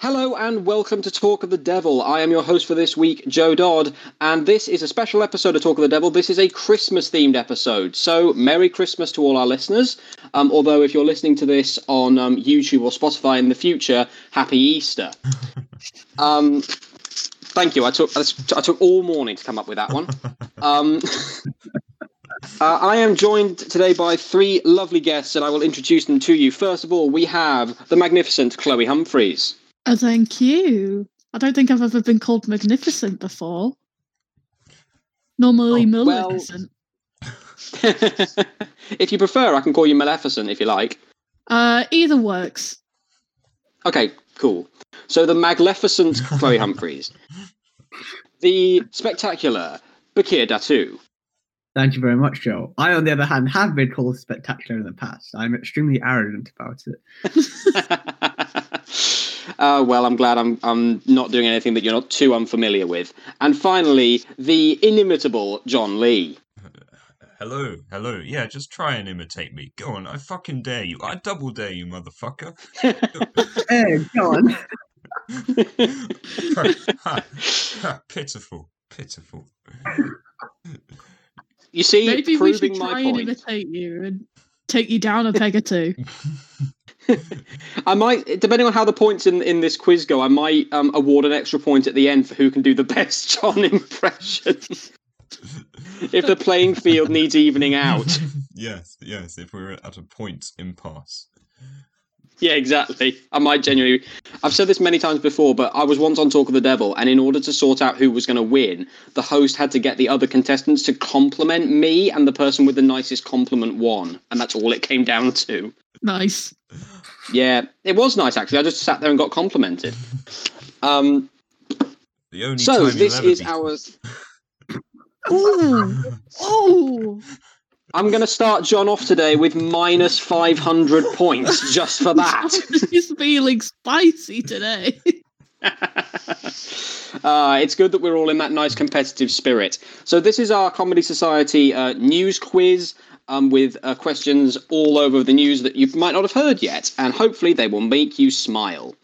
Hello and welcome to Talk of the Devil. I am your host for this week, Joe Dodd, and this is a special episode of Talk of the Devil. This is a Christmas themed episode, so Merry Christmas to all our listeners. Um, although, if you're listening to this on um, YouTube or Spotify in the future, Happy Easter. um, thank you. I took I took all morning to come up with that one. Um, uh, I am joined today by three lovely guests, and I will introduce them to you. First of all, we have the magnificent Chloe Humphreys. Oh, thank you. I don't think I've ever been called magnificent before. Normally Oh, well- maleficent. if you prefer, I can call you Maleficent if you like. Uh, either works. Okay, cool. So the magnificent Chloe Humphreys, the spectacular Bakir Datu, Thank you very much, Joe. I, on the other hand, have been called spectacular in the past. I'm extremely arrogant about it. uh, well, I'm glad I'm I'm not doing anything that you're not too unfamiliar with. And finally, the inimitable John Lee. Hello, hello. Yeah, just try and imitate me. Go on, I fucking dare you. I double dare you, motherfucker. Hey, John. Ha, ha, pitiful, pitiful. You see, Maybe we should try and imitate you and take you down a peg or two. I might, depending on how the points in, in this quiz go, I might um, award an extra point at the end for who can do the best John impression. if the playing field needs evening out. yes, yes, if we're at a point impasse. Yeah, exactly. I might genuinely. I've said this many times before, but I was once on Talk of the Devil, and in order to sort out who was going to win, the host had to get the other contestants to compliment me, and the person with the nicest compliment won. And that's all it came down to. Nice. Yeah, it was nice actually. I just sat there and got complimented. Um, The only so time this you'll ever is be... Ooh. Oh. I'm going to start John off today with minus 500 points just for that. He's feeling spicy today. uh, it's good that we're all in that nice competitive spirit. So this is our Comedy Society uh, news quiz um, with uh, questions all over the news that you might not have heard yet, and hopefully they will make you smile.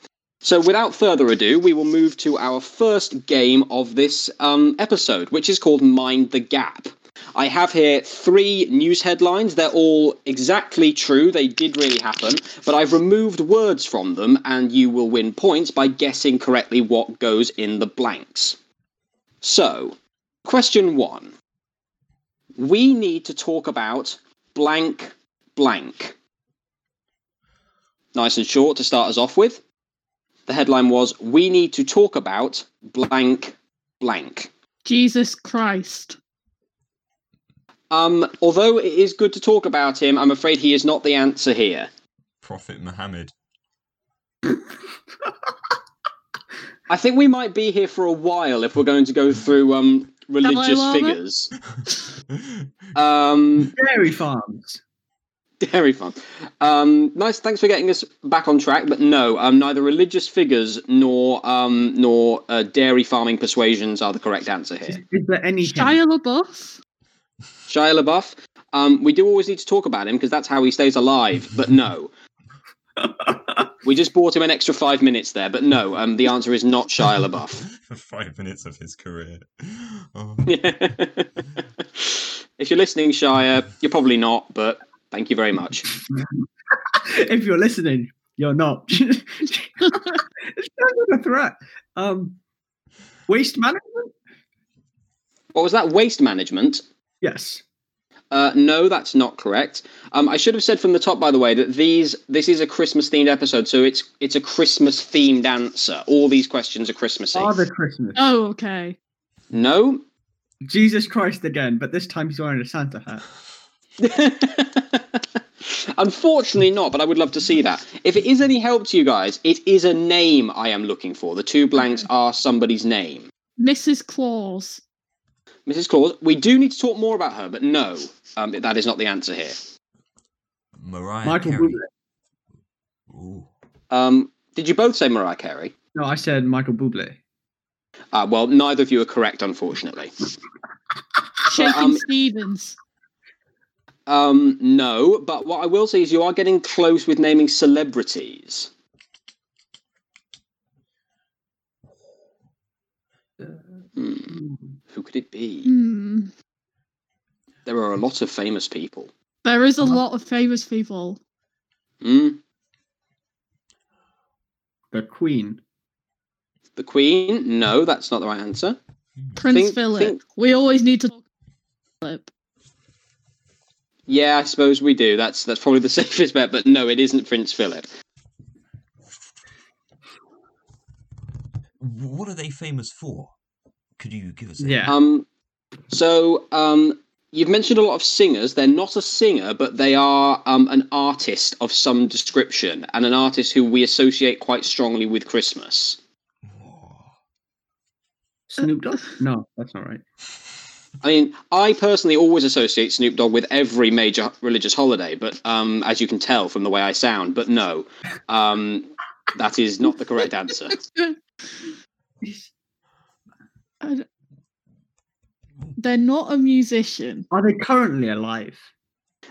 So without further ado, we will move to our first game of this um, episode, which is called Mind the Gap. I have here three news headlines. They're all exactly true. They did really happen, but I've removed words from them, and you will win points by guessing correctly what goes in the blanks. So, question one. We need to talk about blank blank. Nice and short to start us off with. The headline was We need to talk about blank blank. Jesus Christ. Um, although it is good to talk about him, I'm afraid he is not the answer here. Prophet Muhammad. I think we might be here for a while if we're going to go through um, religious figures. Um, Dairy farms. Dairy farm. Um, nice. Thanks for getting us back on track. But no, um, neither religious figures nor um, nor uh, dairy farming persuasions are the correct answer Is, here. is there any hint? Shia LaBeouf. Shia LaBeouf. Um, we do always need to talk about him because that's how he stays alive. But no, we just bought him an extra five minutes there. But no, um, the answer is not Shia LaBeouf. For five minutes of his career. Oh. if you're listening, Shia, you're probably not. But thank you very much. if you're listening, you're not. it's kind of a threat. Um, waste management? What was that? Waste management. Yes. Uh, no, that's not correct. Um, I should have said from the top, by the way, that these this is a Christmas themed episode, so it's it's a Christmas themed answer. All these questions are Christmassy. Father Christmas. Oh, okay. No. Jesus Christ again, but this time he's wearing a Santa hat. Unfortunately, not. But I would love to see that. If it is any help to you guys, it is a name I am looking for. The two blanks are somebody's name. Mrs. Claus. Mrs. Claus, we do need to talk more about her, but no, um, that is not the answer here. Mariah Michael Carey. Bublé. Um, did you both say Mariah Carey? No, I said Michael Bublé. Uh, well, neither of you are correct, unfortunately. Shakin' um, Stevens. Um, no, but what I will say is you are getting close with naming celebrities. Uh, hmm. Who could it be? Hmm. There are a lot of famous people. There is a Uh-huh. lot of famous people. Hmm? The Queen. The Queen? No, that's not the right answer. Prince Think- Philip. think- We always need to talk about Philip. Yeah, I suppose we do. That's that's probably the safest bet, but no, it isn't Prince Philip. What are they famous for? Could you give us? a- Yeah. Um, so um, you've mentioned a lot of singers. They're not a singer, but they are um, an artist of some description, and an artist who we associate quite strongly with Christmas. Snoop Dogg? No, that's not right. I mean, I personally always associate Snoop Dogg with every major religious holiday, but um, as you can tell from the way I sound, but no, um, that is not the correct answer. I d- They're not a musician. Are they currently alive?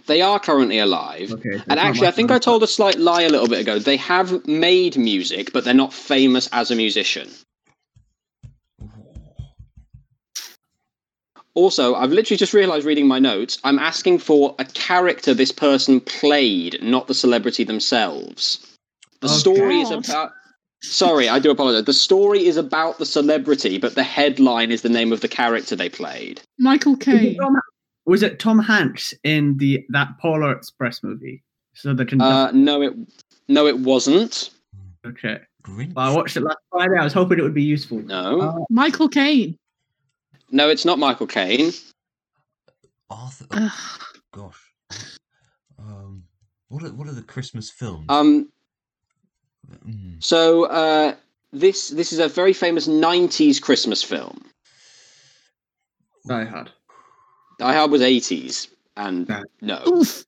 They are currently alive. Okay. so And actually, I think. I told a slight lie a little bit ago. They have made music, but they're not famous as a musician. Also, I've literally just realised reading my notes, I'm asking for a character this person played, not the celebrity themselves. The Oh, story is about. Sorry, I do apologize. The story is about the celebrity, but the headline is the name of the character they played. Michael Was Caine. Was it Tom Hanks in the that Polar Express movie? So the Uh, no, it no, it wasn't. okay. Grinch. Well, I watched it last Friday. I was hoping it would be useful. No, Uh, Michael Caine. no, it's not Michael Caine. Arthur. Ugh. Gosh. Um. What are what are the Christmas films? Um, Mm. So uh, this this is a very famous '90s Christmas film. Die Hard. Die Hard was '80s, and Yeah. no, Oof.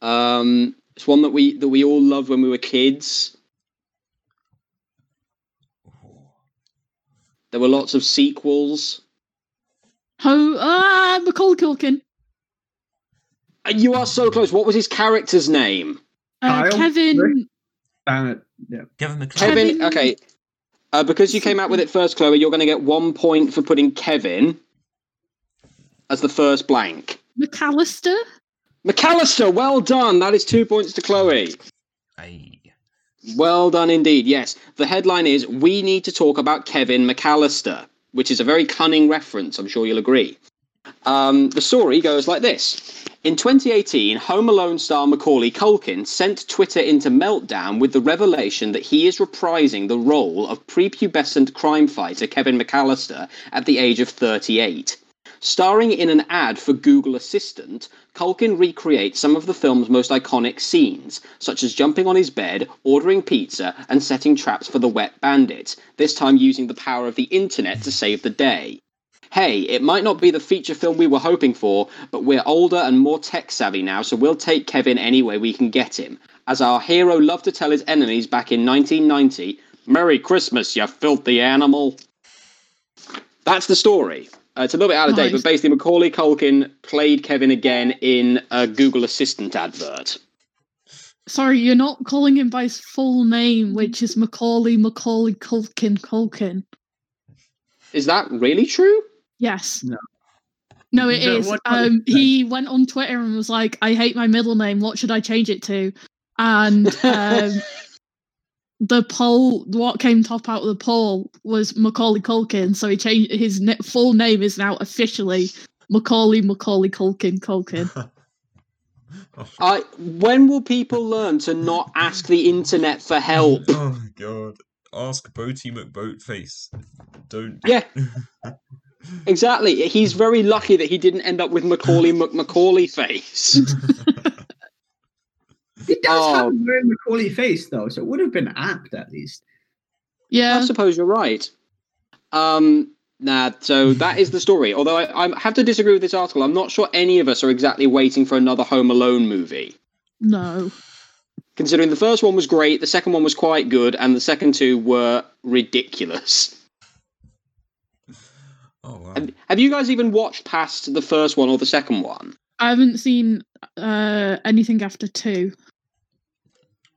um, it's one that we that we all loved when we were kids. There were lots of sequels. Ho ah Macaulay Culkin. Uh, You are so close. What was his character's name? Uh, Kyle? Kevin. Damn it. Yeah. Kevin McCloud. Kevin. Kevin- Okay, uh, because you came out with it first, Chloe. You're going to get one point for putting Kevin as the first blank. McAllister. McAllister, well done. That is two points to Chloe. Aye. Well done indeed. Yes, the headline is We Need to Talk About Kevin McAllister, which is a very cunning reference, I'm sure you'll agree. Um, the story goes like this In 2018, Home Alone star Macaulay Culkin sent Twitter into meltdown with the revelation that he is reprising the role of prepubescent crime fighter Kevin McAllister at the age of 38. Starring in an ad for Google Assistant, Culkin recreates some of the film's most iconic scenes, such as jumping on his bed, ordering pizza, and setting traps for the wet bandit, this time using the power of the internet to save the day. Hey, it might not be the feature film we were hoping for, but we're older and more tech savvy now, so we'll take Kevin any way we can get him. As our hero loved to tell his enemies back in 1990, Merry Christmas, you filthy animal. That's the story. Uh, it's a little bit out of date, but basically, Macaulay Culkin played Kevin again in a Google Assistant advert. Sorry, you're not calling him by his full name, which is Macaulay Macaulay Culkin Culkin. Is that really true? Yes. No. No, it So is. what Um, it? he went on Twitter and was like, "I hate my middle name. What should I change it to?" And um, the poll, what came top out of the poll was Macaulay Culkin. So he changed his ne- full name is now officially Macaulay Macaulay Culkin Culkin. I when will people learn to not ask the internet for help? Oh my god. Ask Boaty McBoatface. Don't. Yeah. Exactly. He's very lucky that he didn't end up with Macaulay McMacaulay face. He does have Oh. a very Macaulay face, though, so it would have been apt at least. Yeah. I suppose you're right. Um, nah, so that is the story. Although I, I have to disagree with this article. I'm not sure any of us are exactly waiting for another Home Alone movie. No. Considering the first one was great, the second one was quite good, and the second two were ridiculous. Oh wow. Have, have you guys even watched past the first one or the second one? I haven't seen uh, anything after two.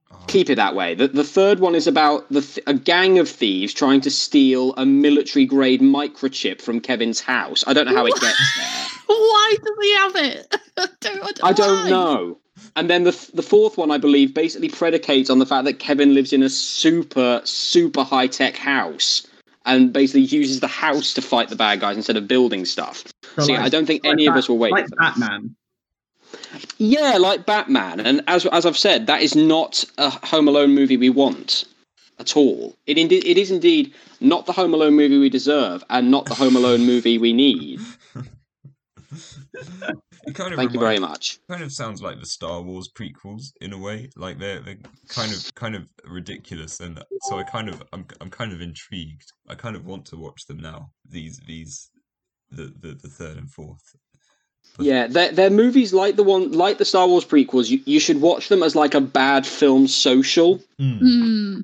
Oh, keep it that way. The, the third one is about the th- a gang of thieves trying to steal a military grade microchip from Kevin's house. I don't know how it gets there. Why does he have it? I don't, I don't why? know. And then the the fourth one, I believe, basically predicates on the fact that Kevin lives in a super super high tech house and basically uses the house to fight the bad guys instead of building stuff. So, yeah, like- I don't think like any of us will wait Like for that. Batman. Yeah, like Batman, and as as I've said, that is not a Home Alone movie we want at all. It indeed it is indeed not the Home Alone movie we deserve, and not the Home Alone movie we need. It kind of Thank you very reminds- much. Kind of sounds like the Star Wars prequels in a way. Like they're they're kind of kind of ridiculous, and so I kind of I'm I'm kind of intrigued. I kind of want to watch them now. These these the the, the third and fourth. But- Yeah, they're, they're movies like the one like the Star Wars prequels. You, you should watch them as like a bad film social. Mm, Hmm.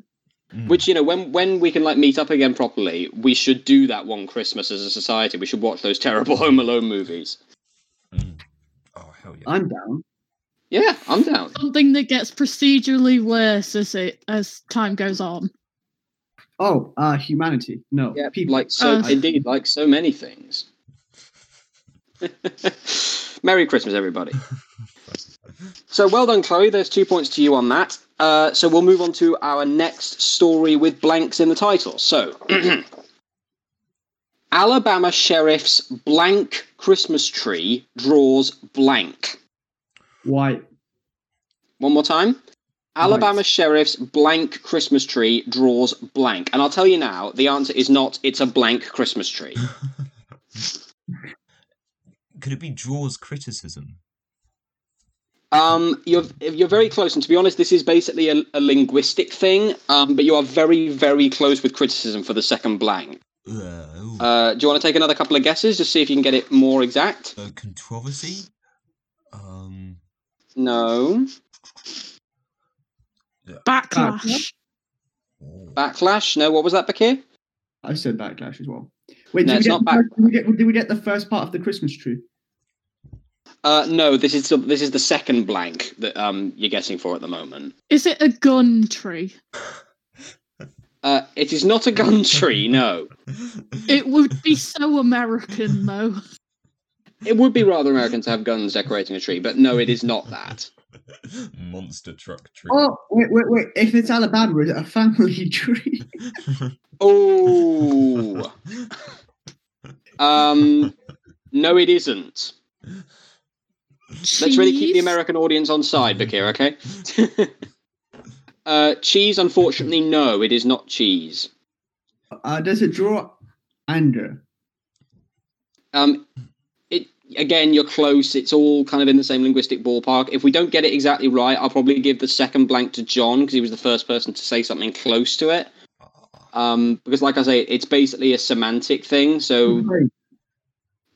mm. Which you know, when when we can like meet up again properly, we should do that one Christmas as a society. We should watch those terrible Home Alone movies. Hell yeah! I'm down. Yeah, I'm down. Something that gets procedurally worse as it as time goes on. Oh, uh, humanity. No, Yeah, people. like so Uh. indeed, like so many things. Merry Christmas, everybody. So well done, Chloe. There's two points to you on that. Uh, so we'll move on to our next story with blanks in the title. So, Alabama sheriff's blank Christmas tree draws blank. White. One more time. Alabama sheriff's blank Christmas tree draws blank. And I'll tell you now, the answer is not it's a blank Christmas tree. Could it be draws criticism? Um, you're you're very close, and to be honest, this is basically a, a linguistic thing. Um, but you are very very close with criticism for the second blank. Uh, Uh, do you want to take another couple of guesses, just see if you can get it more exact? uh, controversy. Um, No. Backlash. oh. Backlash. No. What was that, Bakir? I said backlash as well. Wait, No, did, it's we not get, back- did, we get, did we get the first part of the Christmas tree? Uh, no. This is the, this is the second blank that um you're guessing for at the moment. Is it a gun tree? Uh, it is not a gun tree. No. It would be so American though. It would be rather American to have guns decorating a tree, but no, it is not that. Monster truck tree. Oh, wait, wait, wait. If it's Alabama, is it a family tree? Oh. Um. No, it isn't. Let's really keep the American audience on side, Bakir, okay? uh, cheese, unfortunately, no, it is not cheese. Uh, does it draw anger? Um, it again, you're close. It's all kind of in the same linguistic ballpark. If we don't get it exactly right, I'll probably give the second blank to John because he was the first person to say something close to it. Um, because, like I say, it's basically a semantic thing. So, Complaints.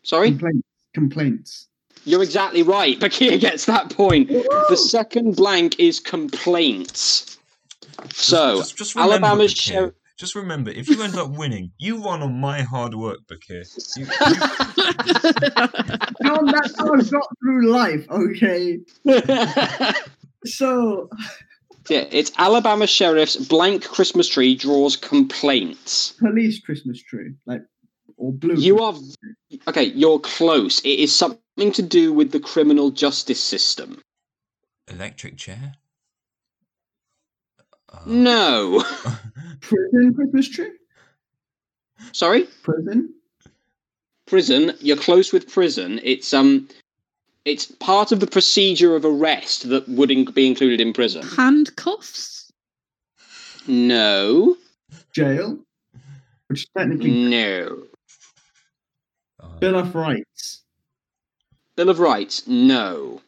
sorry, Complaints. Complaints. you're exactly right. Bakir gets that point. The second blank is complaints. So, just, just remember, Alabama's Bakir, show. Just remember, if you end up winning, you won on my hard work, Bakir. You, you, John, that's how I got through life, okay? So, Yeah, it's Alabama sheriff's blank Christmas tree draws complaints. police Christmas tree, like, or blue. You are okay. You're close. It is something to do with the criminal justice system. electric chair? Uh, No, Prison Christmas tree? sorry, Prison? prison. You're close with prison. It's um, it's part of the procedure of arrest that would in- be included in prison. Handcuffs? No, Jail? Which is technically no. Bill of Rights. Bill of Rights. No.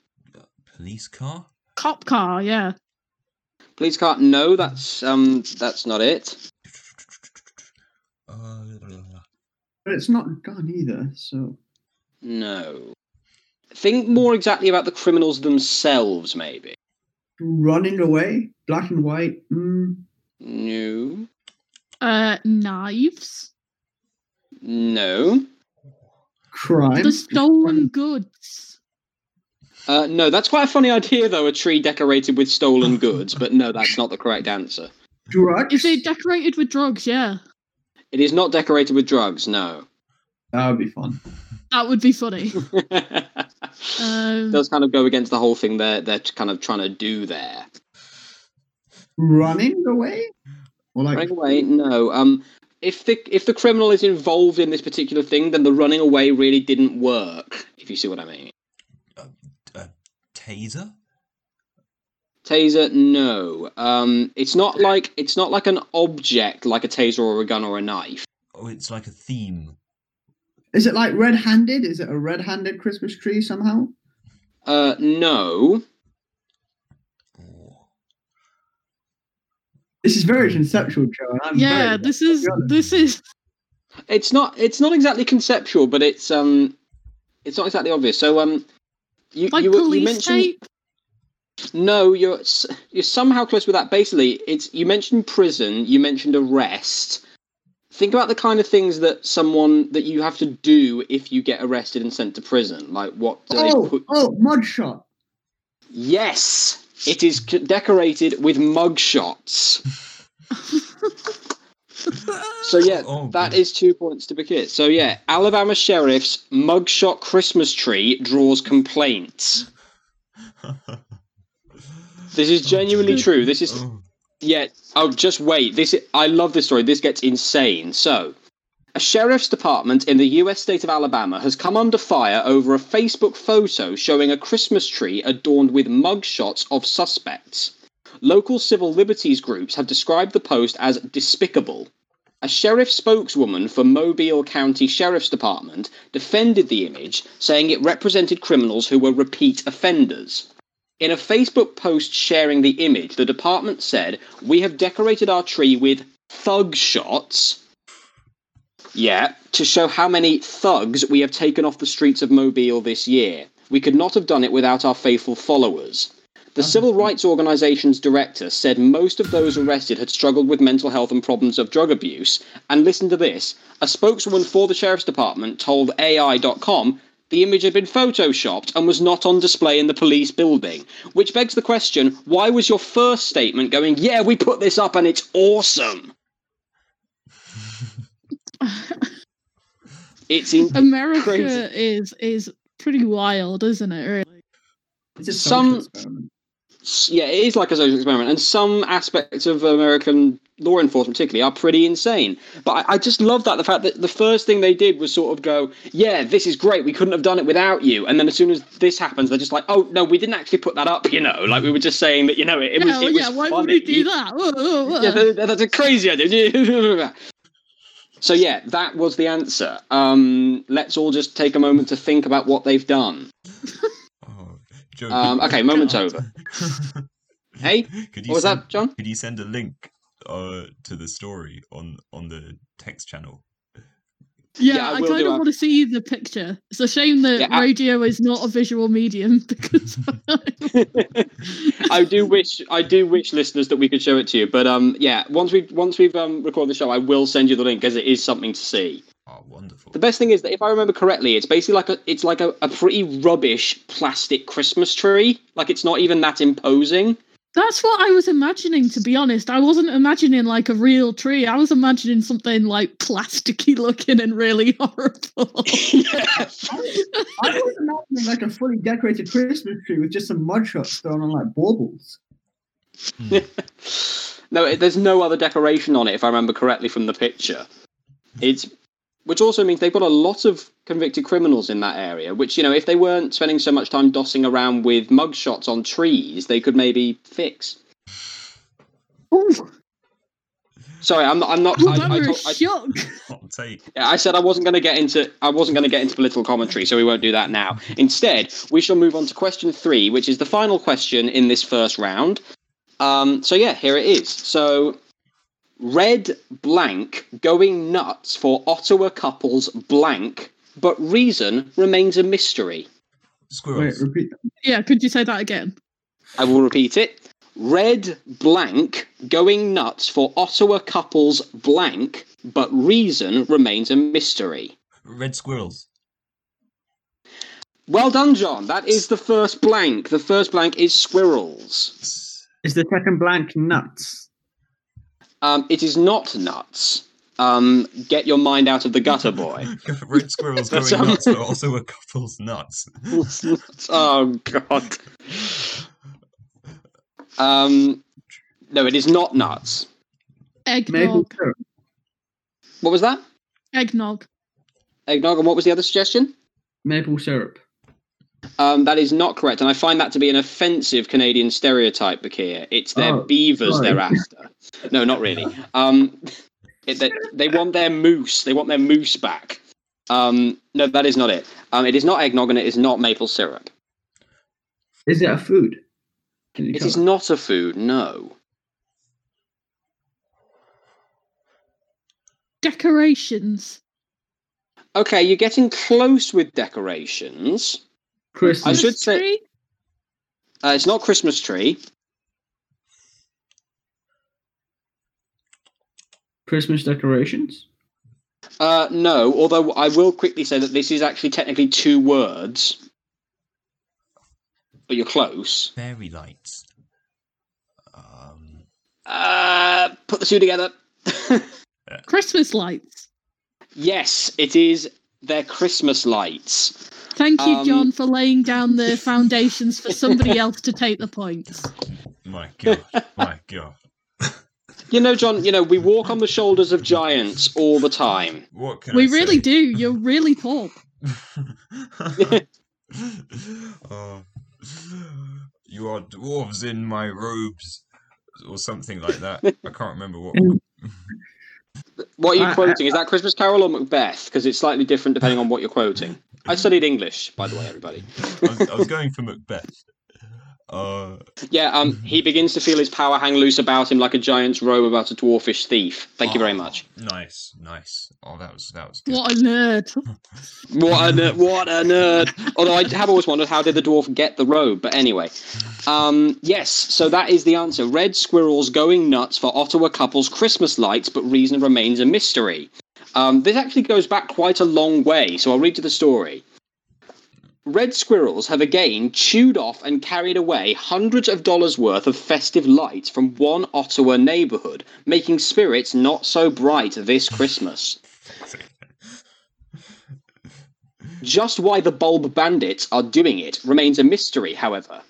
police car? Cop car, yeah. Police car. No, that's um, that's not it. Uh, But it's not a gun either, so. No. Think more exactly about the criminals themselves, maybe. Running away? Black and white? Mm. No. Uh, knives. No. Crime? The stolen goods. Uh, no, that's quite a funny idea, though. A tree decorated with stolen goods, but no, that's not the correct answer. Drugs? Is it decorated with drugs? Yeah, It is not decorated with drugs. No. That would be fun. that would be funny. Um, does kind of go against the whole thing they're they're kind of trying to do there. Running away? Or like Running away, no. Um, if the if the criminal is involved in this particular thing, then the running away really didn't work. If you see what I mean. A taser? Taser, no. Um, it's not like it's not like an object like a taser or a gun or a knife. Oh, it's like a theme. Is it like red-handed? Is it a red-handed Christmas tree somehow? Uh, no. Oh. This is very conceptual, Joe. I'm yeah, very- this is this is It's not it's not exactly conceptual, but it's um it's not exactly obvious. So um you like you, were- you police mentioned tape. no, you're you're somehow close with that. Basically, it's you mentioned prison, you mentioned arrest. Think about the kind of things that someone that you have to do if you get arrested and sent to prison. Like what do they Oh, put? oh, mugshot. Yes, it is c- decorated with mugshots. So yeah, Oh, that is two points to Bakir. So yeah, Alabama sheriff's mugshot Christmas tree draws complaints. This is oh, genuinely true. This is Oh, yeah. Oh, just wait. This is, I love this story. This gets insane. So, a sheriff's department in the U.S. state of Alabama has come under fire over a Facebook photo showing a Christmas tree adorned with mugshots of suspects. Local civil liberties groups have described the post as despicable. A sheriff spokeswoman for Mobile County Sheriff's Department defended the image, saying it represented criminals who were repeat offenders. In a Facebook post sharing the image, the department said, We have decorated our tree with thug shots. Yeah, to show how many thugs we have taken off the streets of Mobile this year. We could not have done it without our faithful followers. The oh, civil rights organization's director said most of those arrested had struggled with mental health and problems of drug abuse. And listen to this a spokeswoman for the sheriff's department told AL.com the image had been photoshopped and was not on display in the police building. Which begs the question why was your first statement going, yeah, we put this up and it's awesome? It's in. America Crazy. is is pretty wild, isn't it? Really? It's Some- social experiment. Yeah, it is like a social experiment, and some aspects of American law enforcement, particularly, are pretty insane. But I, I just love that the fact that the first thing they did was sort of go, "Yeah, this is great. We couldn't have done it without you." And then as soon as this happens, they're just like, "Oh no, we didn't actually put that up." You know, like we were just saying that. You know, it, it was. yeah, was. Why funny. would we do that? Oh, oh, oh. Yeah, that, that's a crazy idea. so yeah, that was the answer. Um, let's all just take a moment to think about what they've done. Joe, Um, okay, moment's over. Hey, could you what was send, that, John? Could you send a link uh, to the story on on the text channel? Yeah, Yeah, I I, kind of want to see the picture. It's a shame that Yeah, I- radio is not a visual medium because I do wish I do wish listeners that we could show it to you, but um, yeah, once we once we've um, recorded the show, I will send you the link because it is something to see. Oh, wonderful. The best thing is that if I remember correctly, it's basically like a it's like a, a pretty rubbish plastic Christmas tree. Like it's not even that imposing. that's what I was imagining. To be honest, I wasn't imagining like a real tree. I was imagining something like plasticky looking and really horrible. yeah. I was imagining like a fully decorated Christmas tree with just some mugshots thrown on like baubles. Hmm. no, it, there's no other decoration on it, if I remember correctly from the picture. It's, which also means they've got a lot of convicted criminals in that area. Which you know, if they weren't spending so much time dossing around with mugshots on trees, they could maybe fix. Ooh, Sorry, I'm not. I'm not. I, that I, were a I, shock. Hot take. Yeah, I said I wasn't going to get into I wasn't going to get into political commentary, so we won't do that now. Instead, we shall move on to question three, which is the final question in this first round. Um, so yeah, here it is. So, red blank going nuts for Ottawa couples blank, but reason remains a mystery. Squirrels. Wait, repeat. that. Yeah, could you say that again? I will repeat it. Red blank going nuts for Ottawa couples blank, but reason remains a mystery. Red squirrels. Well done, John. That is the first blank. The first blank is squirrels. Is the second blank nuts? Um, it is not nuts. Um, get your mind out of the gutter, boy. Red squirrels going That's, um, nuts, but also a couple's nuts. oh God. Um, no, it is not nuts. Eggnog. What was that? Eggnog. Eggnog. And what was the other suggestion? Maple syrup. Um, that is not correct, and I find that to be an offensive Canadian stereotype, Bakir. It's their Oh, beavers sorry. they're after. No, not really. Um, it, they, they want their moose. They want their moose back. Um, no, that is not it. Um, it is not eggnog, and it is not maple syrup. Is it a food? Can you It tell not a food. No. Decorations. Okay, you're getting close with decorations. Christmas. I should say- Tree? Uh, it's not Christmas tree. Christmas decorations. Uh, no, although I will quickly say that this is actually technically two words. But you're close. Fairy lights. Um, Uh, put the two together. Christmas lights. yes, it is their Christmas lights. Thank you, Um, John, for laying down the foundations for somebody else to take the points. my god, my god. You know, John, you know, we walk on the shoulders of giants all the time. What can We I really say? do. You're really tall. oh, you are dwarves in my robes, or something like that. I can't remember what. What are you I- I- quoting? Is that Christmas Carol or Macbeth? Because it's slightly different depending on what you're quoting. I studied English, by the way, everybody. I was, I was going for Macbeth. Uh, Yeah, um, he begins to feel his power hang loose about him like a giant's robe about a dwarfish thief. Thank you very oh, much. Nice, nice. Oh, that was that was good. What a nerd. What a nerd! What a nerd! Although I have always wondered how did the dwarf get the robe. But anyway, um, yes. So that is the answer. Red squirrels going nuts for Ottawa couple's Christmas lights, but reason remains a mystery. Um, this actually goes back quite a long way. So I'll read you the story. Red squirrels have again chewed off and carried away hundreds of dollars worth of festive lights from one Ottawa neighborhood, making spirits not so bright this Christmas. Just why the bulb bandits are doing it remains a mystery, however.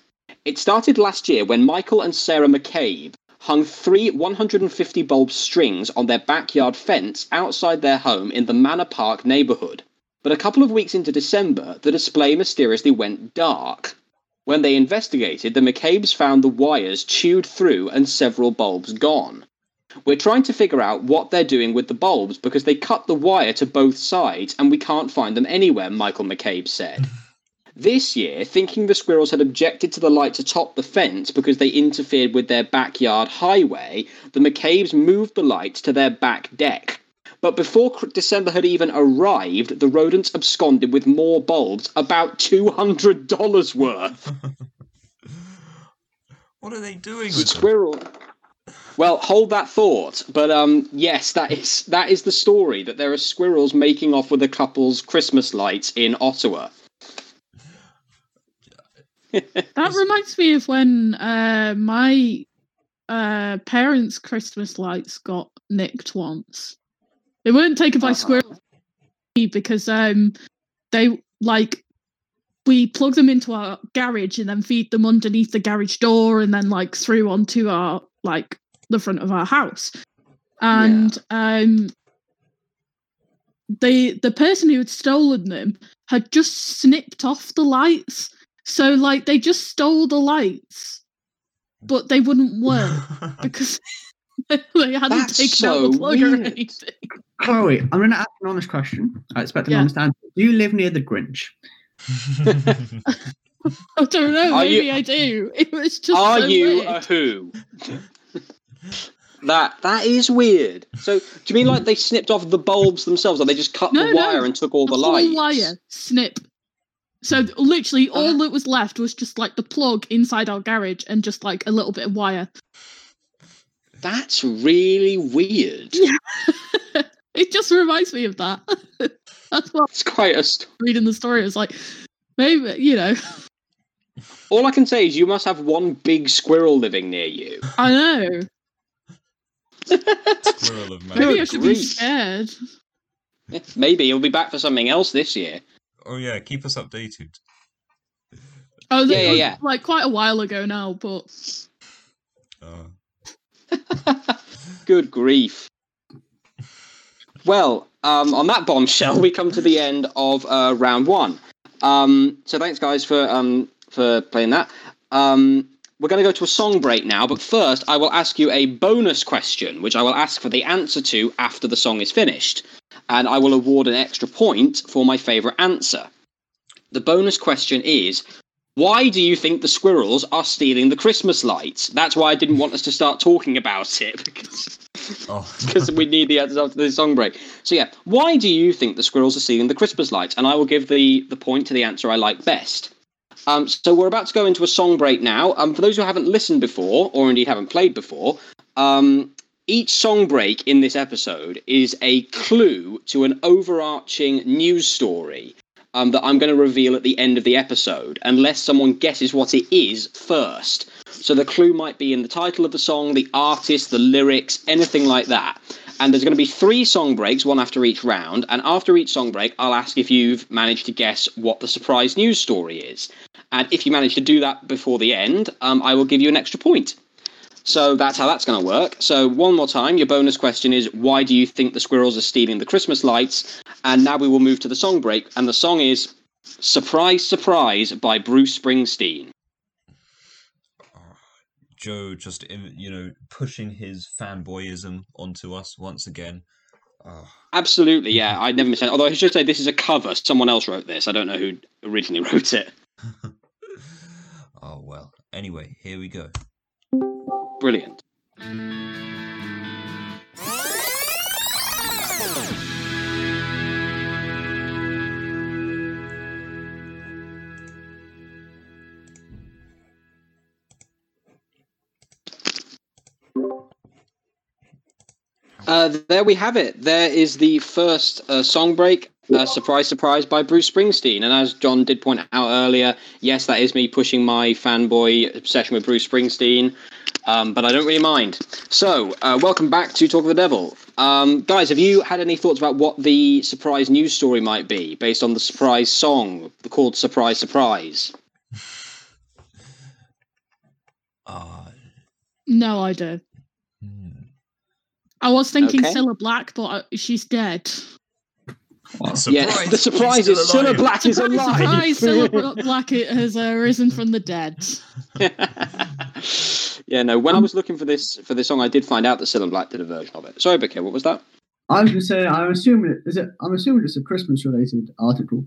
It started last year when Michael and Sarah McCabe hung three 150 bulb strings on their backyard fence outside their home in the Manor Park neighborhood. But a couple of weeks into December, the display mysteriously went dark. When they investigated, the McCabes found the wires chewed through and several bulbs gone. We're trying to figure out what they're doing with the bulbs because they cut the wire to both sides and we can't find them anywhere, Michael McCabe said. This year, thinking the squirrels had objected to the lights atop the fence because they interfered with their backyard highway, the McCabes moved the lights to their back deck. But before December had even arrived, the rodents absconded with more bulbs, about $200 worth. what are they doing with them? Squirrel. Well, hold that thought. But um, yes, that is that is the story. That there are squirrels making off with a couple's Christmas lights in Ottawa. That reminds me of when uh, my uh, parents' Christmas lights got nicked once. They weren't taken by Uh-huh. squirrels because um, they like we plug them into our garage and then feed them underneath the garage door and then like through onto our like the front of our house. And um the the person who had stolen them had just snipped off the lights. So like they just stole the lights, but they wouldn't work because they hadn't That's taken out the plug or anything. Chloe, I'm going to ask an honest question. I expect an Yeah. honest answer. Do you live near the Grinch? I don't know. Are you- Maybe I do. It was just. Are so you weird. a who? that that is weird. So, do you mean like they snipped off the bulbs themselves, or they just cut No, the no. wire and took all the, the whole lights? wire snip. So literally, all Uh. that was left was just like the plug inside our garage and just like a little bit of wire. That's really weird. Yeah. It just reminds me of that. That's what It's quite a. St- reading the story. I was like, Maybe you know. All I can say is you must have one big squirrel living near you. I know. Squirrel of Maybe. I should be scared. Yeah, Maybe he'll be back for something else this year. Oh yeah, keep us updated. Oh, Yeah, yeah, yeah. Like quite a while ago now, but Uh, Good grief. Well, um, on that bombshell, we come to the end of uh, round one. Um, so thanks, guys, for um, for playing that. Um, we're going to go to a song break now, but first, I will ask you a bonus question, which I will ask for the answer to after the song is finished, and I will award an extra point for my favourite answer. The bonus question is. Why do you think the squirrels are stealing the Christmas lights? That's why I didn't want us to start talking about it because oh, because we need the answers after the song break. So yeah, why do you think the squirrels are stealing the Christmas lights? And I will give the the point to the answer I like best. Um, so we're about to go into a song break now. Um, for those who haven't listened before, or indeed haven't played before, um, each song break in this episode is a clue to an overarching news story um, that I'm going to reveal at the end of the episode, unless someone guesses what it is first. So the clue might be in the title of the song, the artist, the lyrics, anything like that. And there's going to be three song breaks, one after each round. And after each song break, I'll ask if you've managed to guess what the surprise news story is. And if you manage to do that before the end, um, I will give you an extra point. So that's how that's going to work. So one more time, your bonus question is why do you think the squirrels are stealing the Christmas lights? And now we will move to the song break, and the song is "Surprise, Surprise" by Bruce Springsteen. oh, Joe just you know pushing his fanboyism onto us once again. Oh, Absolutely, yeah. I never said. Although I should say this is a cover. Someone else wrote this. I don't know who originally wrote it. oh well. Anyway, here we go. Brilliant. Uh, there we have it. There is the first uh, song break. Uh, surprise, surprise by Bruce Springsteen. And as John did point out earlier, yes, that is me pushing my fanboy obsession with Bruce Springsteen, um, but I don't really mind. So, uh, welcome back to Talk of the Devil. Um, guys, have you had any thoughts about what the surprise news story might be based on the surprise song called Surprise, Surprise? Ah, no idea. I was thinking Okay. Cilla Black, but uh, she's dead. yeah, the surprise is Cilla Black is Surprise, alive. surprise, Cilla Bla- Black has uh, risen from the dead. yeah, no. When I was looking for this for this song, I did find out that Cilla Black did a version of it. Sorry, Becky, what was that? I was going to say, I'm assuming it, is it. I'm assuming it's a Christmas related article.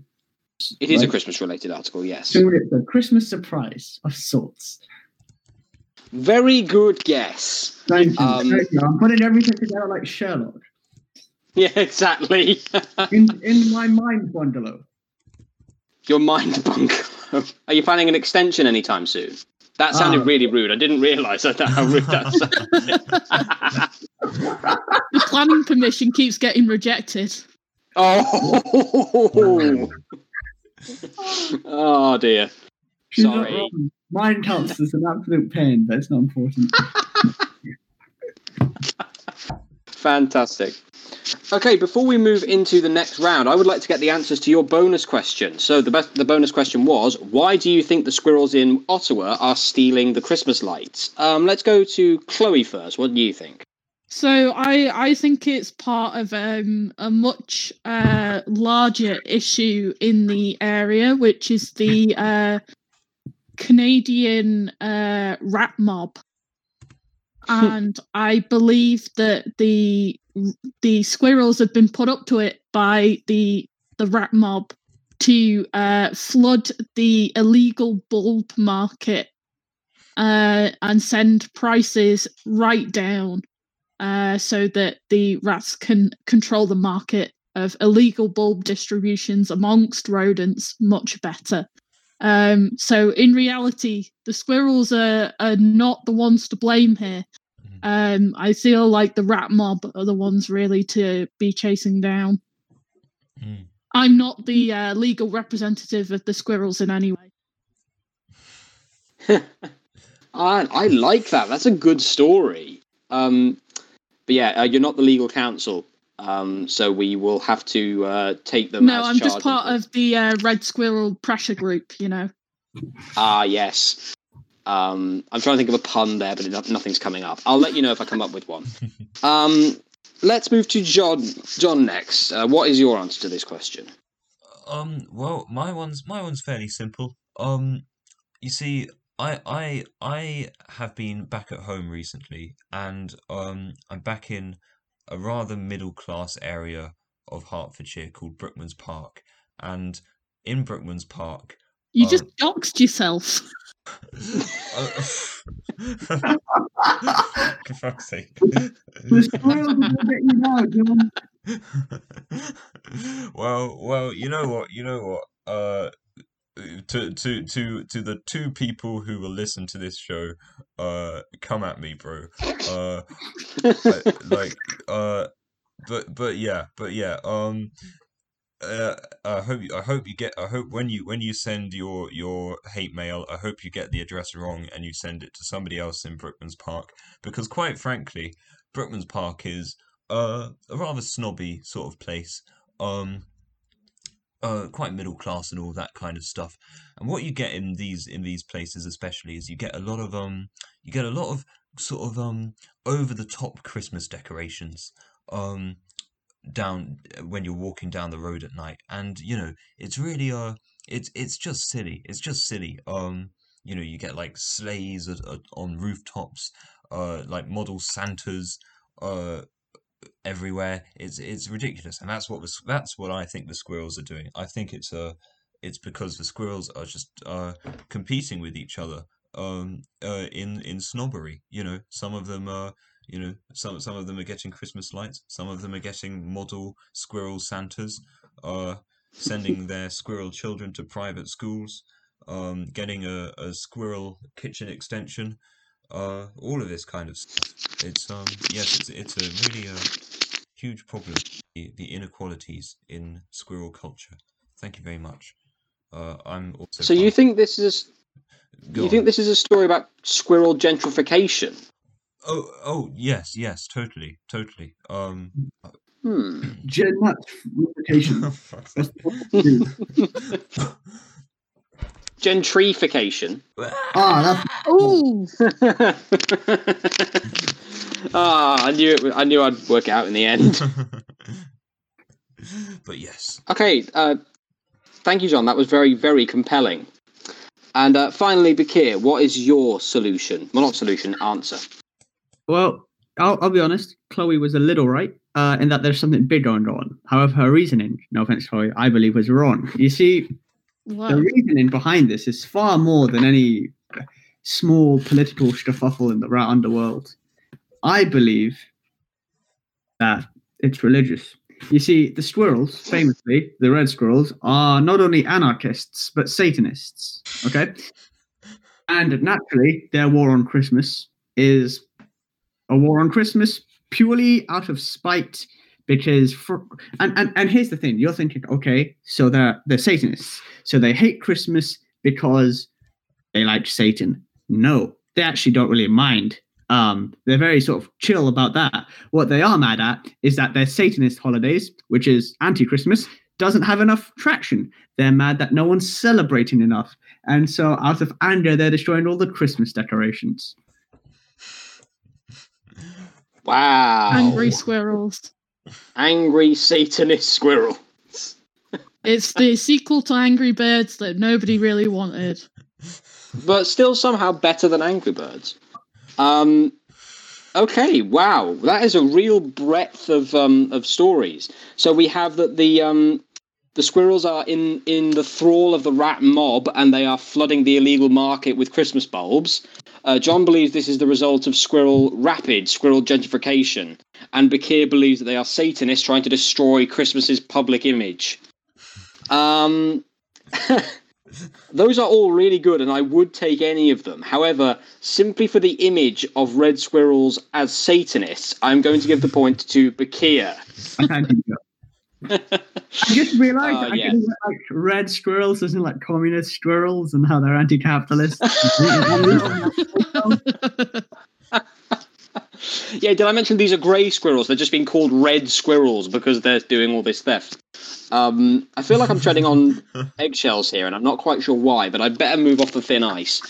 It is a Christmas related article, yes. Assuming it's a Christmas surprise of sorts. Very good guess. Thank you. Um, thank you. I'm putting everything together like Sherlock Yeah, exactly. in in my mind bungalow. Your mind bungalow. Are you planning an extension anytime soon? That sounded Oh. really rude. I didn't realise that how rude that sounded. The planning permission keeps getting rejected. oh. oh dear. She's not Sorry. Wrong. Mine counts as an absolute pain, but it's not important. Fantastic. Okay, before we move into the next round, I would like to get the answers to your bonus question. So the best, the bonus question was, why do you think the squirrels in Ottawa are stealing the Christmas lights? Um, let's go to Chloe first. What do you think? So I I think it's part of um, a much uh, larger issue in the area, which is the uh, Canadian uh, rat mob, and I believe that the the squirrels have been put up to it by the the rat mob to uh, flood the illegal bulb market uh, and send prices right down uh, so that the rats can control the market of illegal bulb distributions amongst rodents much better. Um, so in reality, the squirrels are, are not the ones to blame here. Um, I feel like the rat mob are the ones really to be chasing down. Mm. I'm not the uh, legal representative of the squirrels in any way. I, I like that. That's a good story. Um, but yeah, uh, you're not the legal counsel, um, so we will have to uh, take them. No, as I'm just part of the uh, Red Squirrel pressure group. You know. Ah, yes. Um, I'm trying to think of a pun there, but it, nothing's coming up. I'll let you know if I come up with one. Um, let's move to John. John next. Uh, what is your answer to this question? Um, well, my one's my one's fairly simple. Um, you see, I I I have been back at home recently, and um, I'm back in a rather middle class area of Hertfordshire called Brookmans Park, and in Brookmans Park, You just doxed yourself. for fuck's sake. The squirrels will get you now, John. well, well, you know what, you know what. Uh, to to to to the two people who will listen to this show, uh, come at me, bro. Uh, like, uh, but but yeah, but yeah. Um, uh, I hope you, I hope you get. I hope when you when you send your your hate mail, I hope you get the address wrong and you send it to somebody else in Brookmans Park because, quite frankly, Brookmans Park is uh, a rather snobby sort of place. Um, uh, quite middle class and all that kind of stuff. And what you get in these in these places, especially, is you get a lot of um, you get a lot of sort of um over the top Christmas decorations. Um, down when you're walking down the road at night, and you know it's really uh, it's it's just silly. It's just silly. Um, you know, you get like sleighs at, at, on rooftops, uh, like model Santas, uh, everywhere. It's it's ridiculous, and that's what was that's what I think the squirrels are doing. I think it's uh it's because the squirrels are just uh competing with each other um uh in in snobbery. You know, some of them are you know some some of them are getting Christmas lights, some of them are getting model squirrel Santas, uh sending their squirrel children to private schools, um getting a, a squirrel kitchen extension uh, all of this kind of stuff. It's um, yes, it's it's a really uh, huge problem. The, the inequalities in squirrel culture. Thank you very much. Uh, I'm also. So you think this is Go you on. think this is a story about squirrel gentrification? Oh, oh, yes, yes, totally, totally. Um. Hmm. Gen nuts reputation. fuck's That's sake. what they do. Gentrification. Ah, that's Oh, ah, I knew it. I knew I'd work out in the end. but yes. Okay, uh, thank you, John. That was very, very compelling. And uh, finally, Bakir, what is your solution? Well, not solution, answer. Well, I'll, I'll be honest. Chloe was a little right uh, in that there's something big going on. However, her reasoning, no offense, Chloe, I believe was wrong. You see, wow. the reasoning behind this is far more than any small political shuffle in the rat underworld. I believe that it's religious. You see, the squirrels, famously, the red squirrels, are not only anarchists, but Satanists. Okay? And naturally, their war on Christmas is a war on Christmas purely out of spite. Because for and, and and here's the thing, you're thinking, okay, so they're they're Satanists, so they hate Christmas because they like Satan. No, they actually don't really mind. Um, they're very sort of chill about that. What they are mad at is that their Satanist holidays, which is anti-Christmas, doesn't have enough traction. They're mad that no one's celebrating enough, and so out of anger, they're destroying all the Christmas decorations. Wow. Angry squirrels. Angry Satanist squirrel. It's the sequel to Angry Birds that nobody really wanted. But still somehow better than Angry Birds. Um, okay, wow. That is a real breadth of, um, of stories. So we have that the, um, the squirrels are in, in the thrall of the rat mob and they are flooding the illegal market with Christmas bulbs. Uh, John believes this is the result of squirrel rapid squirrel gentrification, and Bakir believes that they are Satanists trying to destroy Christmas's public image. Um, those are all really good, and I would take any of them. However, simply for the image of red squirrels as Satanists, I'm going to give the point to Bakir. I can't do that. I just realised Uh, I yeah. can like red squirrels in like communist squirrels and how they're anti-capitalist. yeah, did I mention these are grey squirrels? They're just being called red squirrels because they're doing all this theft. Um, I feel like I'm treading on eggshells here, and I'm not quite sure why, but I'd better move off the thin ice.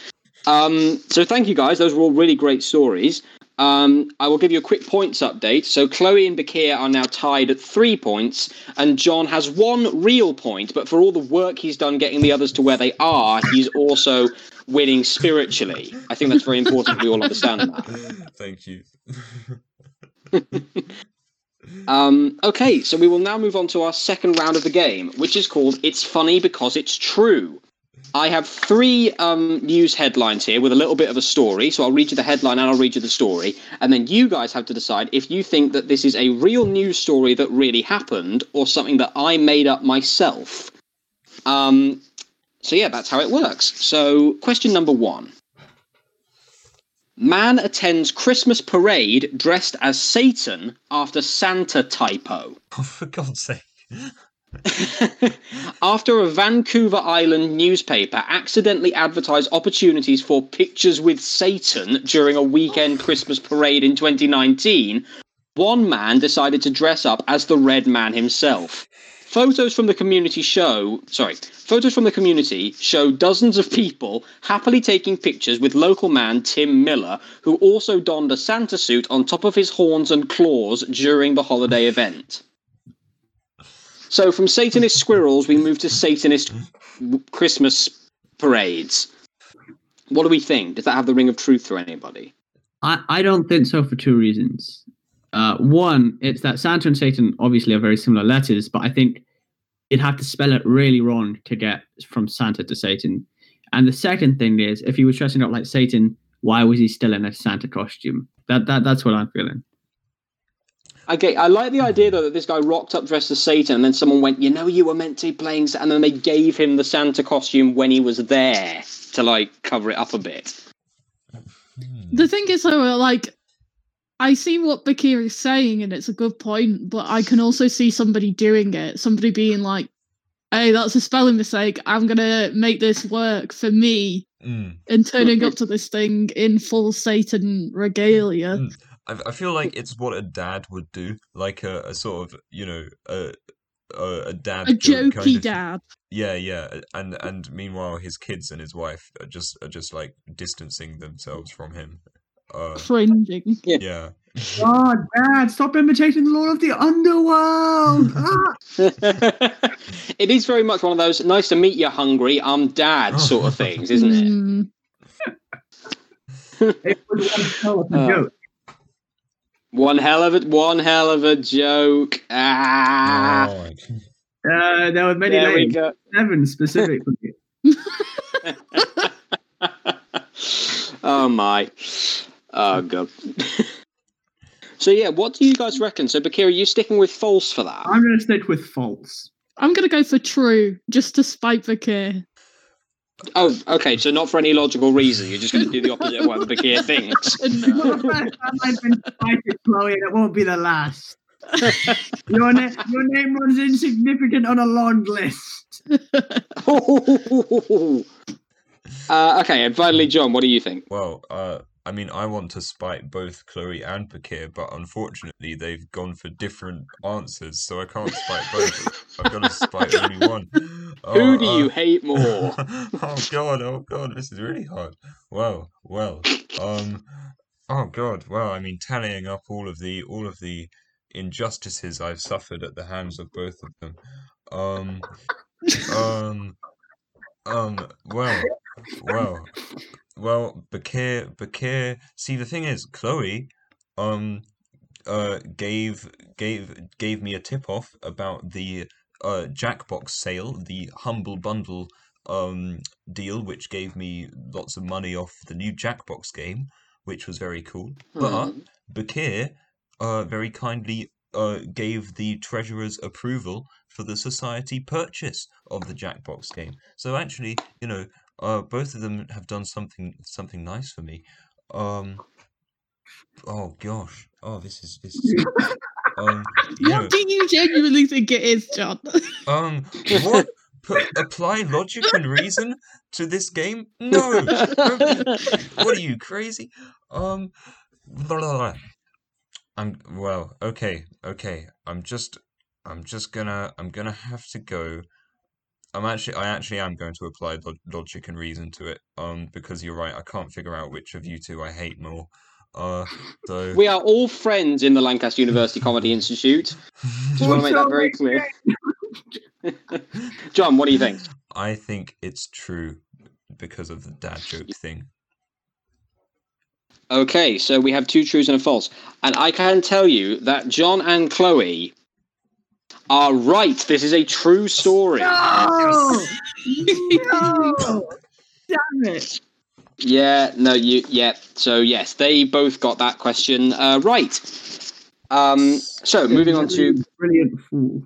Um, so thank you guys; those were all really great stories. Um, I will give you a quick points update. So Chloe and Bakir are now tied at three points, and John has one real point. But for all the work he's done getting the others to where they are, he's also winning spiritually. I think that's very important. We all understand that. Thank you. Um, okay, so we will now move on to our second round of the game, which is called It's Funny Because It's True. I have three um, news headlines here with a little bit of a story. So I'll read you the headline and I'll read you the story. And then you guys have to decide if you think that this is a real news story that really happened or something that I made up myself. Um, so yeah, that's how it works. So, question number one Man attends Christmas parade dressed as Satan after Santa typo. Oh, for God's sake. After a Vancouver Island newspaper accidentally advertised opportunities for pictures with Satan during a weekend Christmas parade in 2019, one man decided to dress up as the Red Man himself. Photos from the community show, sorry, photos from the community show dozens of people happily taking pictures with local man Tim Miller, who also donned a Santa suit on top of his horns and claws during the holiday event. So from Satanist squirrels, we move to Satanist Christmas parades. What do we think? Does that have the ring of truth for anybody? I, I don't think so for two reasons. Uh, one, it's that Santa and Satan obviously are very similar letters, but I think you'd have to spell it really wrong to get from Santa to Satan. And the second thing is, if he was dressing up like Satan, why was he still in a Santa costume? That that that's what I'm feeling. Okay, I like the idea though that this guy rocked up dressed as Satan, and then someone went, "You know, you were meant to be playing," Sa-" and then they gave him the Santa costume when he was there to like cover it up a bit. The thing is, though, like, I see what Bakir is saying, and it's a good point, but I can also see somebody doing it. Somebody being like, hey, that's a spelling mistake. I'm going to make this work for me, Mm. and turning up to this thing in full Satan regalia. Mm. I, I feel like it's what a dad would do, like a, a sort of, you know, a a, a dad A jokey kind of- dad. Yeah, yeah, and and meanwhile his kids and his wife are just are just like distancing themselves from him. Uh, Cringing. yeah. Oh, Dad, stop imitating the Lord of the Underworld! Ah! it is very much one of those "nice to meet you, hungry, I'm dad" sort of things, isn't it? Mm. It was one hell of a Uh, joke. One hell of a one hell of a joke. Ah, Oh, Uh, there were many there we names, go. seven specifically. oh my. Oh god. so yeah, what do you guys reckon? So Bakira, are you sticking with false for that? I'm going to stick with false. I'm going to go for true, just to spite Bakir. Oh, okay. So not for any logical reason. You're just going to do the opposite of what Bakir thinks. It's not the first time I've been spited, Chloe, and it won't be the last. Your, na- your name runs insignificant on a long list. uh, okay, and finally, John, what do you think? Well, uh, I mean, I want to spite both Chloe and Bakir, but unfortunately, they've gone for different answers, so I can't spite both. I've got to spite only one. Who Oh, do uh, you hate more? oh god, oh god, this is really hard. Well, well, um, oh god, well, I mean, tallying up all of the all of the injustices I've suffered at the hands of both of them, um, um, um, well, well, well, Bakir, Bakir. See, the thing is, Chloe, um, uh, gave gave gave me a tip off about the uh Jackbox sale, the humble bundle um deal, which gave me lots of money off the new Jackbox game, which was very cool. But Hmm. Bakir, uh, very kindly uh gave the treasurer's approval for the society purchase of the Jackbox game. So actually, you know, uh, both of them have done something something nice for me. Um. Oh gosh. Oh, this is this. Is, Um, you What do you genuinely think it is, John? um, what? Put, apply logic and reason to this game? No. what are you crazy? Um, blah, blah, blah. I'm well. Okay, okay. I'm just, I'm just gonna, I'm gonna have to go. I'm actually, I actually am going to apply lo- logic and reason to it. Um, because you're right. I can't figure out which of you two I hate more. Uh, so we are all friends in the Lancaster University Comedy Institute. Just want to make that very clear. John, what do you think? I think it's true because of the dad joke thing. Okay, so we have two truths and a false. And I can tell you that John and Chloe are right. This is a true story. No! no! Damn it! Yeah, no, you, yeah. So, yes, they both got that question uh, right. Um, so, moving on to. Brilliant fool.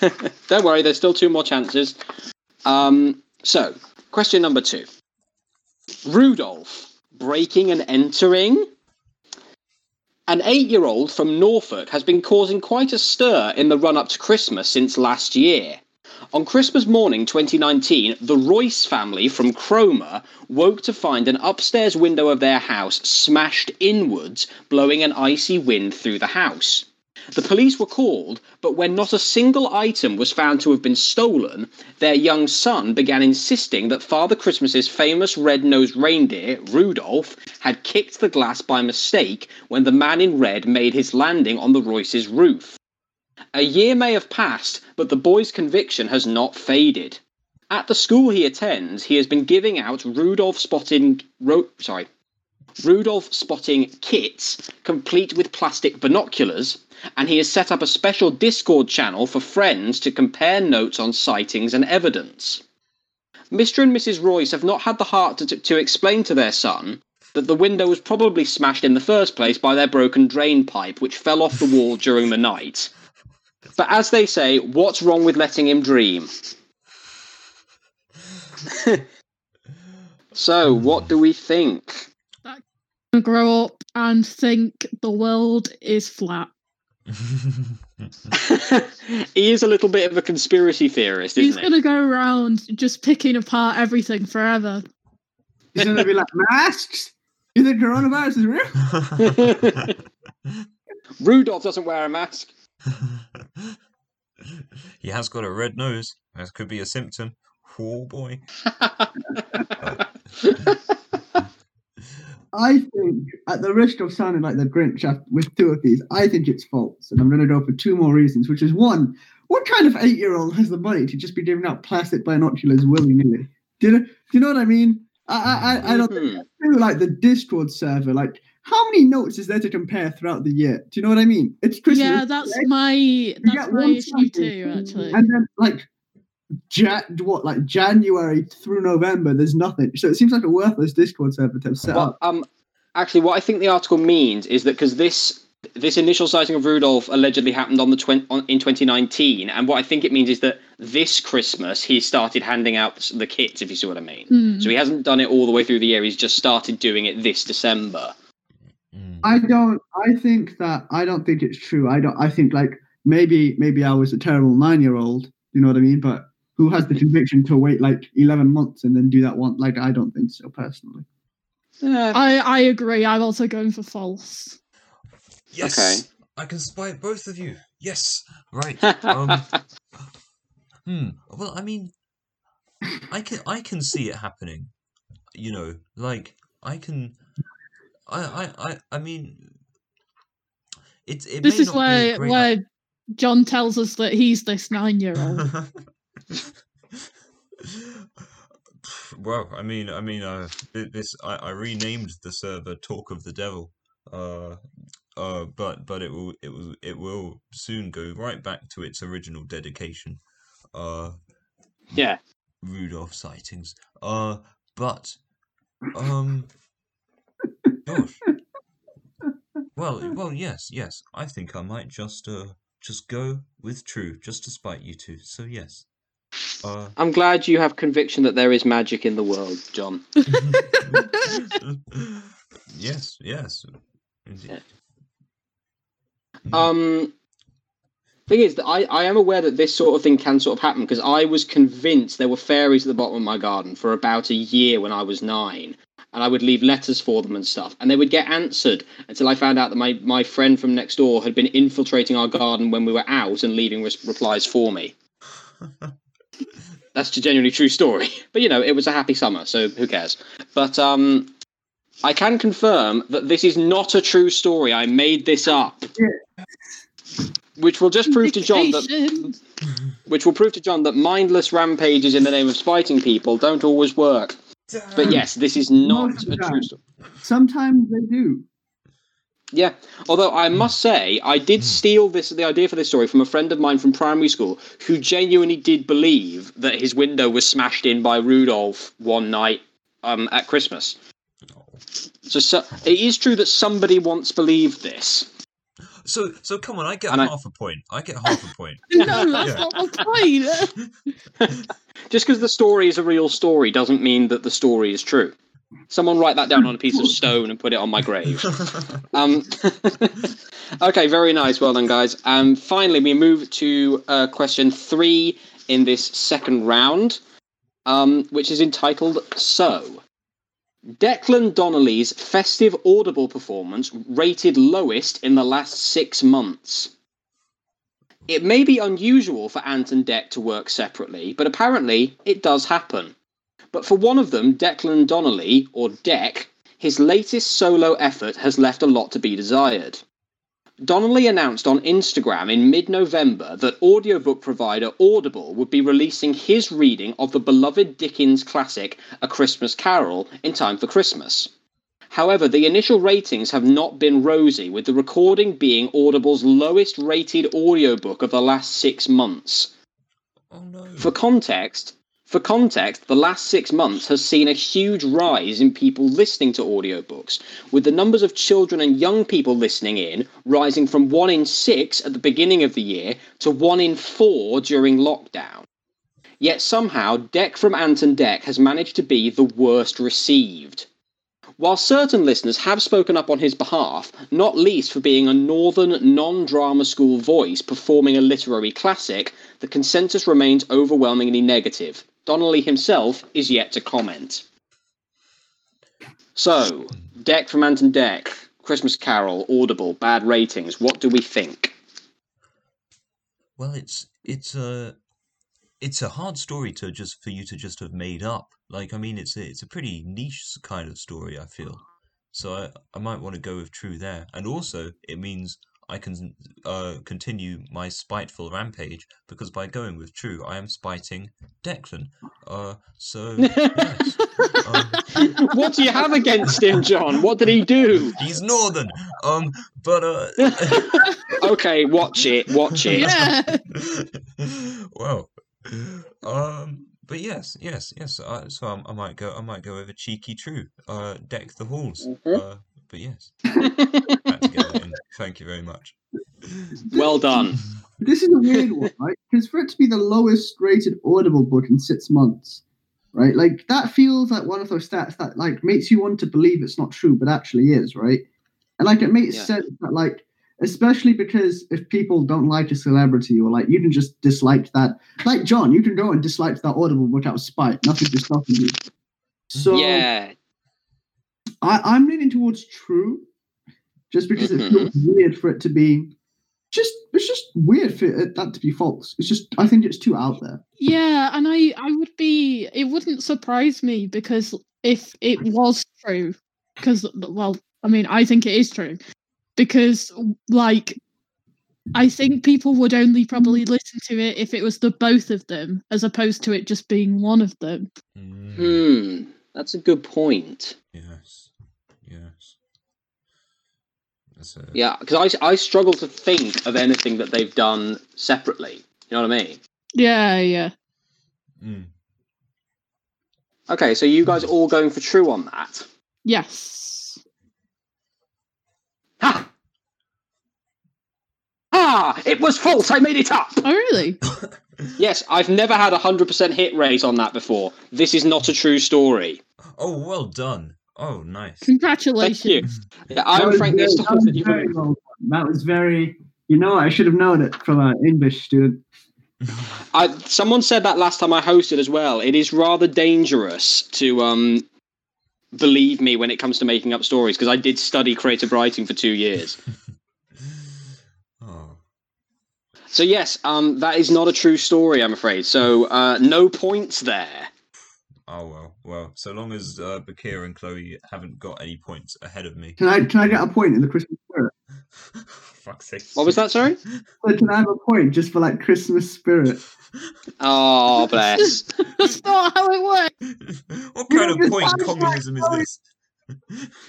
Don't worry, there's still two more chances. Um, so, question number two Rudolph breaking and entering. An eight year old from Norfolk has been causing quite a stir in the run up to Christmas since last year. On Christmas morning 2019, the Royce family from Cromer woke to find an upstairs window of their house smashed inwards, blowing an icy wind through the house. The police were called, but when not a single item was found to have been stolen, their young son began insisting that Father Christmas's famous red-nosed reindeer, Rudolph, had kicked the glass by mistake when the man in red made his landing on the Royce's roof. A year may have passed, but the boy's conviction has not faded. At the school he attends, he has been giving out Rudolph spotting ro- sorry, Rudolph spotting kits complete with plastic binoculars, and he has set up a special Discord channel for friends to compare notes on sightings and evidence. Mr. and Mrs. Royce have not had the heart to, to explain to their son that the window was probably smashed in the first place by their broken drain pipe, which fell off the wall during the night. But as they say, what's wrong with letting him dream? so, what do we think? Grow up and think the world is flat. he is a little bit of a conspiracy theorist, He's isn't he? gonna go around just picking apart everything forever. He's gonna be like, masks? You think coronavirus is real? Rudolph doesn't wear a mask. he has got a red nose. That could be a symptom. Oh boy. I think, at the risk of sounding like the Grinch with two of these, I think it's false. And I'm going to go for two more reasons, which is one, what kind of eight year old has the money to just be giving out plastic binoculars willy nilly? Do you, know, do you know what I mean? I, I, I- I don't think Mhm. Two, like the Discord server, like how many notes is there to compare throughout the year? Do you know what I mean? It's Christmas. yeah, that's my that's my one issue too, actually. And then like ja- what like January through November, there's nothing. So it seems like a worthless Discord server to have set Well, up. um, actually, what I think the article means is that because this this initial sighting of Rudolph allegedly happened on the twen- on, in 2019, and what I think it means is that this Christmas he started handing out the, the kits, if you see what I mean. Hmm. So he hasn't done it all the way through the year. He's just started doing it this December. Mm. I don't. I think that I don't think it's true. I don't. I think like maybe maybe I was a terrible nine year old. You know what I mean? But who has the conviction to wait like eleven months and then do that one? Like I don't think so personally. Uh, I I agree. I'm also going for false. Yes. Okay. I can spite both of you. Yes. Right. Um. hmm. Well, I mean, I can I can see it happening. You know, like I can. I I I, I mean. it's it This may is not where great where John tells us that he's this nine year old. well, I mean, I mean, uh, this I, I renamed the server "Talk of the Devil," uh, uh, but but it will it will it will soon go right back to its original dedication, uh, yeah. Rudolph sightings. Uh, but um, gosh, well, well, yes, yes, I think I might just uh just go with true, just to spite you two. So yes, uh. I'm glad you have conviction that there is magic in the world, John. yes, yes. Indeed. Um, Thing is that I, I am aware that this sort of thing can sort of happen because I was convinced there were fairies at the bottom of my garden for about a year when I was nine. And I would leave letters for them and stuff. And they would get answered until I found out that my, my friend from next door had been infiltrating our garden when we were out and leaving res- replies for me. That's a genuinely true story. But you know, it was a happy summer, so who cares? But um, I can confirm that this is not a true story. I made this up. Which will just prove to John that which will prove to John that mindless rampages in the name of spiting people don't always work. But yes, this is not a true story. Sometimes they do. Yeah, although I must say, I did steal this the idea for this story from a friend of mine from primary school who genuinely did believe that his window was smashed in by Rudolph one night um, at Christmas. So, so it is true that somebody once believed this. So so come on, I get And half a point. I get half a point. No, that's Yeah. not the point. Just because the story is a real story doesn't mean that the story is true. Someone write that down on a piece of stone and put it on my grave. Um, okay, very nice. Well done, guys. Um, finally, we move to uh, question three in this second round, um, which is entitled So. Declan Donnelly's festive audible performance rated lowest in the last six months. It may be unusual for Ant and Dec to work separately, but apparently it does happen. But for one of them, Declan Donnelly, or Dec, his latest solo effort has left a lot to be desired. Donnelly announced on Instagram in mid November that audiobook provider Audible would be releasing his reading of the beloved Dickens classic A Christmas Carol in time for Christmas. However, the initial ratings have not been rosy, with the recording being Audible's lowest rated audiobook of the last six months. oh no. For context, for context, the last six months has seen a huge rise in people listening to audiobooks, with the numbers of children and young people listening in rising from one in six at the beginning of the year to one in four during lockdown. Yet somehow, Dec from Ant and Dec has managed to be the worst received. While certain listeners have spoken up on his behalf, not least for being a northern non drama school voice performing a literary classic, the consensus remains overwhelmingly negative. Donnelly himself is yet to comment. So, Dec from Ant and Dec, Christmas Carol, Audible, bad ratings. What do we think? Well, it's it's a it's a hard story to just for you to just have made up. Like, I mean, it's a, it's a pretty niche kind of story. I feel so. I I might want to go with true there, and also it means I can uh continue my spiteful rampage because by going with true, I am spiting Declan. Uh, so yes. Um, what do you have against him, John? What did he do? he's northern. Um, but uh. Okay, watch it, watch it. yeah. well, um, but yes, yes, yes. Uh, so I, I might go. I might go over cheeky true. Uh, deck the halls. Mhm. Uh, but yes, had to get that in. Thank you very much. Well done. This is a weird one, right? Because for it to be the lowest rated Audible book in six months, right? Like that feels like one of those stats that like makes you want to believe it's not true, but actually is, right? And like it makes Yeah. sense that like, especially because if people don't like a celebrity or like you can just dislike that, like John, you can go and dislike that Audible book out of spite. Nothing is stopping you. So Yeah. I, I'm leaning towards true, just because Mhm. it feels weird for it to be. Just it's just weird for it, that to be false. It's just I think it's too out there. Yeah, and I I would be it wouldn't surprise me because if it was true because well, I mean, I think it is true because like I think people would only probably listen to it if it was the both of them as opposed to it just being one of them. Mm, Hmm. That's a good point. Yes, yes. That's a, Yeah, because I, I struggle to think of anything that they've done separately. You know what I mean? Yeah, yeah. Mm. Okay, so you guys are all going for true on that. Yes. Ha! Ah! It was false! I made it up! Oh really? Yes, I've never had a 100% hit rate on that before. This is not a true story. oh, well done. Oh, nice. Thank you. Congratulations. Yeah, That I'm was frankly very- that astonished was that you very well. That was very You know, I should have known it from an English student. I, someone said that last time I hosted as well. It is rather dangerous to um, believe me when it comes to making up stories because I did study creative writing for two years. oh. So yes, um, that is not a true story, I'm afraid. So uh, no points there. Oh well, well. So long as uh, Bakir and Chloe haven't got any points ahead of me. Can I can I get a point in the Christmas spirit? Fuck's sake. What was that? Sorry. So can I have a point just for like Christmas spirit? Oh bless. That's not how it works. what You kind of point find communism is like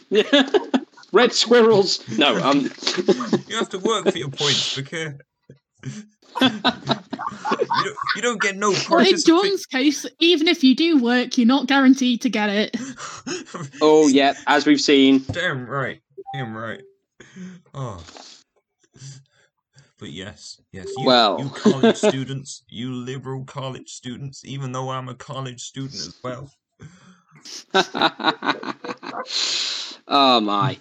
this? Red squirrels. No. Um. You have to work for your points, Bakir. You, don't, you don't get no Well, in participation. John's case, even if you do work, you're not guaranteed to get it. Oh yeah, as we've seen. Damn right. Damn right. Oh. But yes, yes. You, Well. you college students, you liberal college students, even though I'm a college student as well. oh my.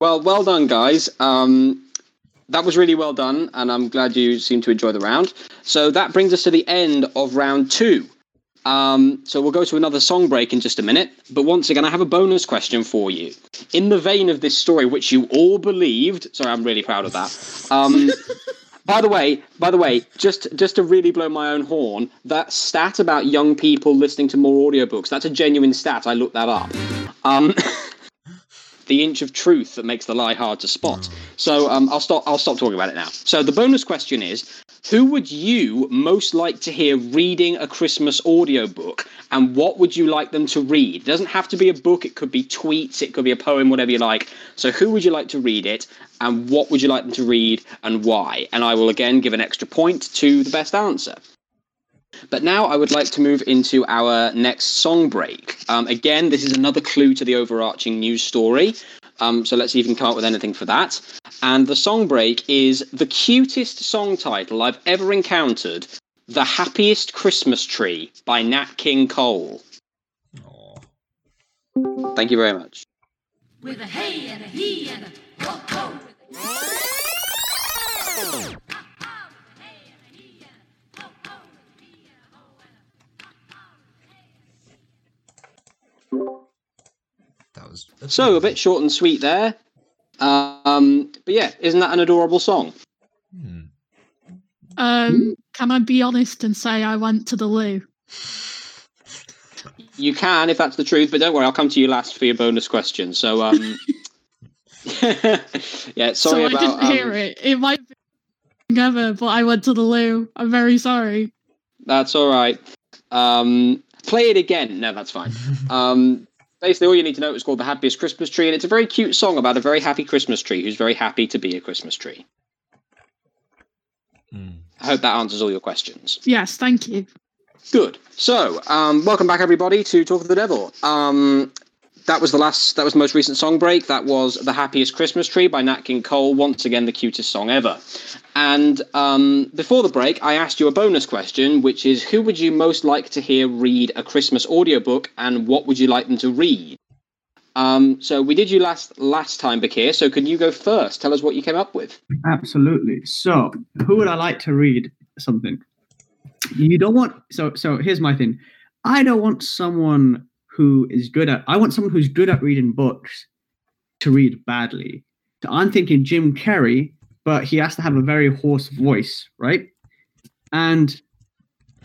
Well, well done, guys. Um, that was really well done, and I'm glad you seem to enjoy the round. So that brings us to the end of round two. Um, so we'll go to another song break in just a minute. But once again, I have a bonus question for you. In the vein of this story, which you all believed. Sorry, I'm really proud of that. Um, by the way, by the way, just just to really blow my own horn, that stat about young people listening to more audiobooks, that's a genuine stat. I looked that up. Um, the inch of truth that makes the lie hard to spot. So um, I'll stop. I'll stop talking about it now. So the bonus question is: Who would you most like to hear reading a Christmas audiobook, and what would you like them to read? It doesn't have to be a book. It could be tweets. It could be a poem. Whatever you like. So who would you like to read it, and what would you like them to read, and why? And I will again give an extra point to the best answer. But now I would like to move into our next song break. Um, again, this is another clue to the overarching news story. Um, so let's see if we can come up with anything for that. And the song break is the cutest song title I've ever encountered The Happiest Christmas Tree by Nat King Cole. Aw. Thank you very much. With a hey and a he and a ho ho. That was So a bit short and sweet there. Um, but yeah, isn't that an adorable song? Hmm. Um, can I be honest and say I went to the loo? You can if that's the truth, but don't worry, I'll come to you last for your bonus question. So um, yeah, sorry so about. I didn't um, hear it. It might be ever, but I went to the loo. I'm very sorry. That's all right. Um, play it again. No, that's fine. Um, basically, all you need to know is called "The Happiest Christmas Tree," and it's a very cute song about a very happy Christmas tree who's very happy to be a Christmas tree. Hmm. I hope that answers all your questions. Yes, thank you. Good. So, um, welcome back, everybody, to Talk of the Devil. Um, that was the last. That was the most recent song break. That was "The Happiest Christmas Tree" by Nat King Cole. Once again, the cutest song ever. And um, before the break, I asked you a bonus question, which is: Who would you most like to hear read a Christmas audiobook, and what would you like them to read? Um, so we did you last last time, Bakir. So can you go first? Tell us what you came up with. Absolutely. So, who would I like to read something? You don't want. So, so here's my thing. I don't want someone who is good at. I want someone who's good at reading books to read badly. So I'm thinking Jim Carrey, but he has to have a very hoarse voice, right? And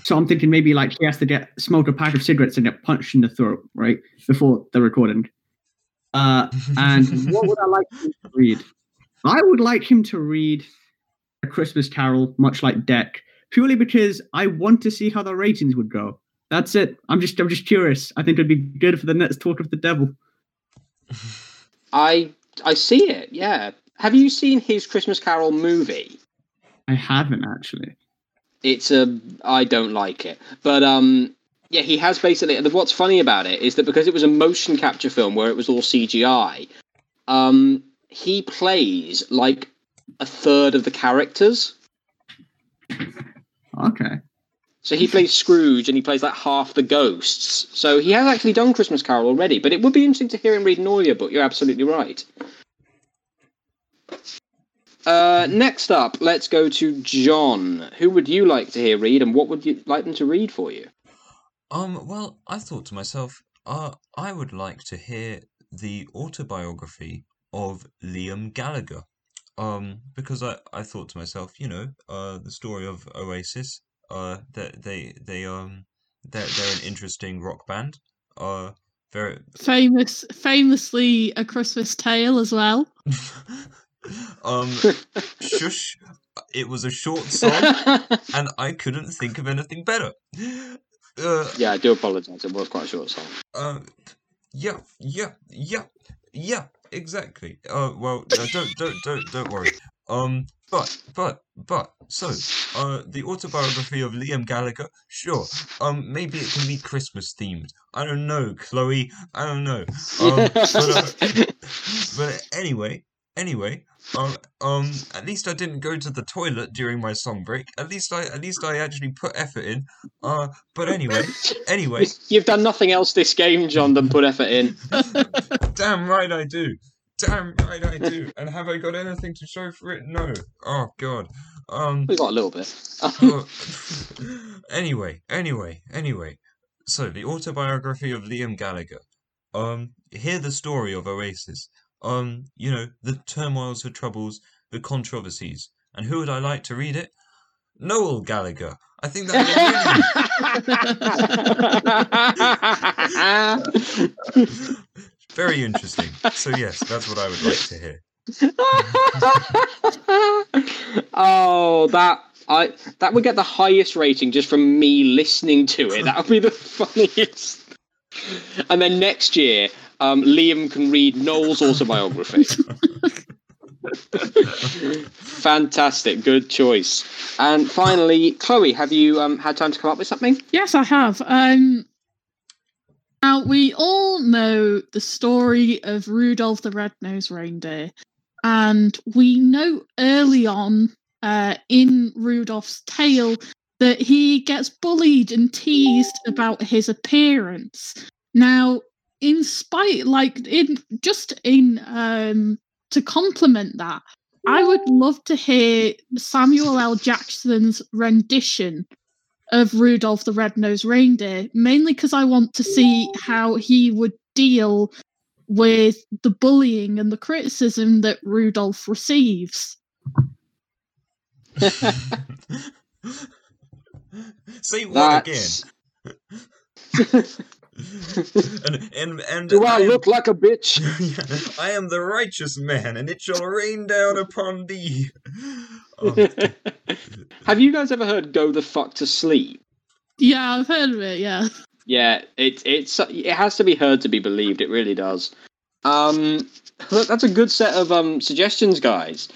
so I'm thinking maybe like he has to get smoke a pack of cigarettes and get punched in the throat, right, before the recording. Uh, and what would I like him to read? I would like him to read A Christmas Carol, much like Dec, purely because I want to see how the ratings would go. That's it. I'm just I'm just curious. I think it'd be good for the next talk of the devil. I I see it. Yeah. Have you seen his Christmas Carol movie? I haven't actually. it's a I don't like it. But um yeah, he has basically what's funny about it is that because it was a motion capture film where it was all CGI, um he plays like a third of the characters. Okay. So he plays Scrooge and he plays like half the ghosts. So he has actually done Christmas Carol already, but it would be interesting to hear him read an audio book. You're absolutely right. Uh, next up, let's go to John. Who would you like to hear read, and what would you like them to read for you? Um, well, I thought to myself, uh, I would like to hear the autobiography of Liam Gallagher. Um, because I, I thought to myself, you know, uh, the story of Oasis, uh, that they, they, um, they're, they're an interesting rock band. Uh, very, Famous, famously, a Christmas tale as well. um, shush, it was a short song, and I couldn't think of anything better. Uh, yeah, I do apologise. It was quite a short song. Uh, yeah, yeah, yeah, yeah, exactly. Uh, well, no, don't, don't, don't, don't worry. Um, but, but, but, so, uh, the autobiography of Liam Gallagher, sure. Um, maybe it can be Christmas themed. I don't know, Chloe. I don't know. Um, but, uh, but anyway, anyway, um, um, at least I didn't go to the toilet during my song break. At least I, at least I actually put effort in. Uh, but anyway, anyway, You've done nothing else this game, John, than put effort in. Damn right I do. Damn right I do. And have I got anything to show for it? No. Oh god. Um. We got a little bit. anyway, anyway, anyway. So the autobiography of Liam Gallagher. Um. Hear the story of Oasis. Um. You know the turmoils, the troubles, the controversies. And who would I like to read it? Noel Gallagher. I think that very interesting. So yes, that's what I would like to hear. oh, that I that would get the highest rating just from me listening to it. That would be the funniest. And then next year, um, Liam can read Noel's autobiography. Fantastic, good choice. And finally, Chloe, have you um, had time to come up with something? Yes, I have. Um, now we all know the story of Rudolph the Red-Nosed Reindeer, and we know early on uh, in Rudolph's tale that he gets bullied and teased about his appearance. Now, in spite, like in just in um, to complement that, I would love to hear Samuel L. Jackson's rendition of Rudolph the Red-Nosed Reindeer, mainly because I want to see how he would deal with the bullying and the criticism that Rudolph receives. Say what That's- again? and and and Do I am- look like a bitch? I am the righteous man, and it shall rain down upon thee. Oh, have you guys ever heard "Go the fuck to sleep"? Yeah, I've heard of it. Yeah, Yeah, it it's it has to be heard to be believed. It really does. Um, look, that's a good set of um suggestions, guys.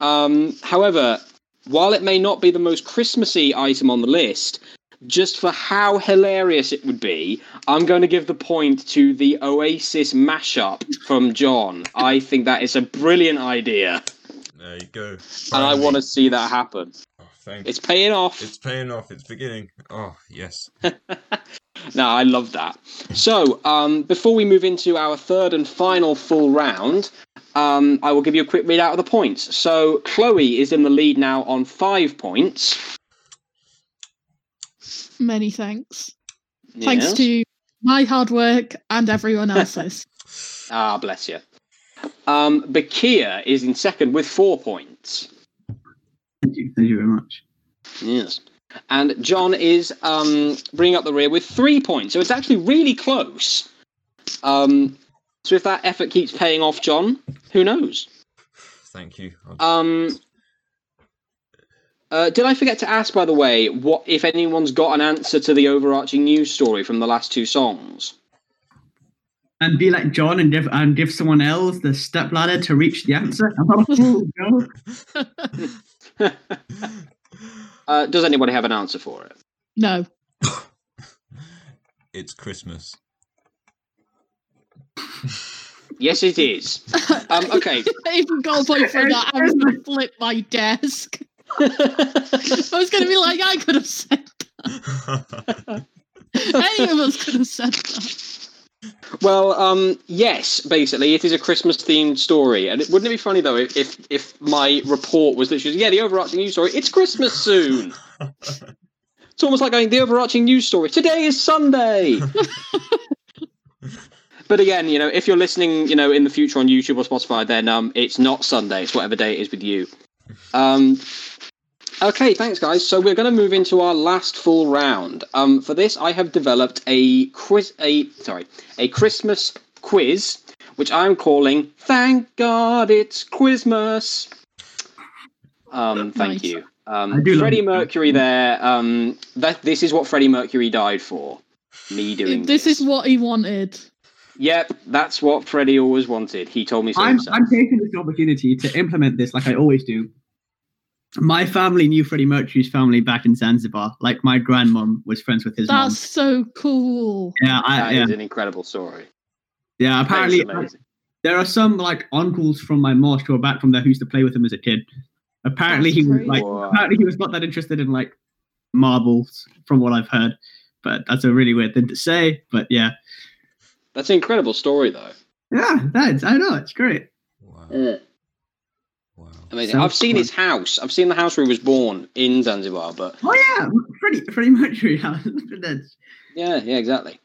Um, however, while it may not be the most Christmassy item on the list, just for how hilarious it would be, I'm going to give the point to the Oasis mashup from John. I think that is a brilliant idea, there you go. and I want to see that happen. Oh, thank It's paying off. It's paying off. It's beginning. Oh yes. No, I love that. So, um, before we move into our third and final full round, um, I will give you a quick read out of the points. So, Chloe is in the lead now on five points. many thanks. Thanks to my hard work and everyone else's. Ah, bless you. Um, Bakir is in second with four points. Thank you. Thank you very much. Yes. And John is um, bringing up the rear with three points. So it's actually really close. Um, so if that effort keeps paying off, John, who knows? Thank you. Um, uh, did I forget to ask, by the way, what if anyone's got an answer to the overarching news story from the last two songs? And be like John and give and give someone else the step ladder to reach the answer. Oh, uh, does anybody have an answer for it? no, It's Christmas. Yes, it is. Um, okay. I even got a point for that. I was going to flip my desk. I was going to be like, I could have said that. Any of us could have said that. Well, um, yes, basically, it is a Christmas themed story, and it, wouldn't it be funny though if if my report was literally yeah the overarching news story it's Christmas soon. It's almost like going the overarching news story today is Sunday. but again, you know, if you're listening, you know, in the future on YouTube or Spotify, then um, it's not Sunday; it's whatever day it is with you. Um, okay, thanks, guys. So we're going to move into our last full round. Um, for this, I have developed a quiz, a sorry, a Christmas quiz, which I'm calling "Thank God It's Christmas." Um, thank Nice. you. I Um, do love Freddie. Mercury. There. Um, that this is what Freddie Mercury died for. Me doing This is what he wanted. Yep, that's what Freddie always wanted. He told me so I'm. I'm taking this opportunity to implement this like I always do. My family knew Freddie Mercury's family back in Zanzibar. Like my grandmom was friends with his mom. That's so cool. Yeah, I, That yeah, is an incredible story. yeah. Apparently, uh, amazing. there are some like uncles from my mosque who are back from there who used to play with him as a kid. Apparently, That's he was like Wow. apparently he was not that interested in like marbles, from what I've heard. But that's a really weird thing to say. But yeah, That's an incredible story, though. yeah, that's I know it's great. Wow. Wow. Amazing. So I've seen cool. his house. I've seen the house where he was born in Zanzibar. But Oh yeah, Freddie Freddie Mercury. That's- yeah, yeah, exactly.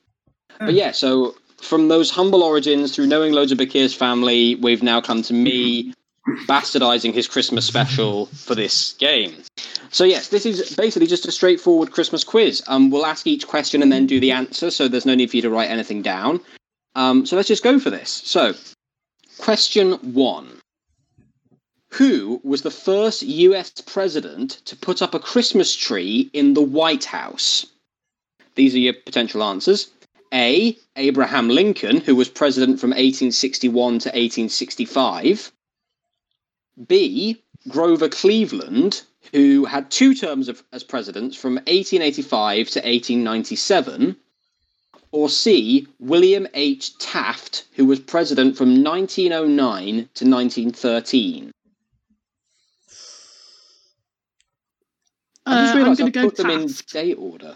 But yeah, so from those humble origins through knowing loads of Bakir's family, we've now come to me bastardizing his Christmas special for this game. So yes, this is basically just a straightforward Christmas quiz. Um, we'll ask each question and then do the answer, so there's no need for you to write anything down. Um, so let's just go for this. So, question one: Who was the first U.S. president to put up a Christmas tree in the White House? These are your potential answers. A. Abraham Lincoln, who was president from 1861 to 1865. B. Grover Cleveland, who had two terms of, as president from 1885 to 1897. Or C. William H. Taft, who was president from 1909 to 1913. Just Uh, I'm realised going I've to go put them in Taft. date order.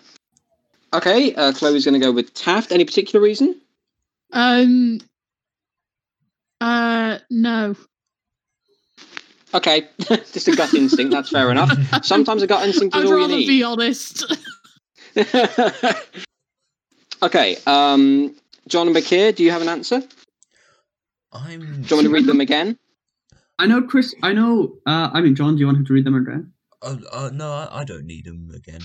Okay, uh, Chloe's going to go with Taft. Any particular reason? Um. Uh. No. Okay, just a gut instinct. That's fair enough. Sometimes a gut instinct is I'd all you rather need. be honest. okay, um, John and Bakir, do you have an answer? I'm. Do you want me to read them again? I know Chris. I know. Uh, I mean, John. Do you want him to read them again? Uh, uh, no, I, I don't need them again.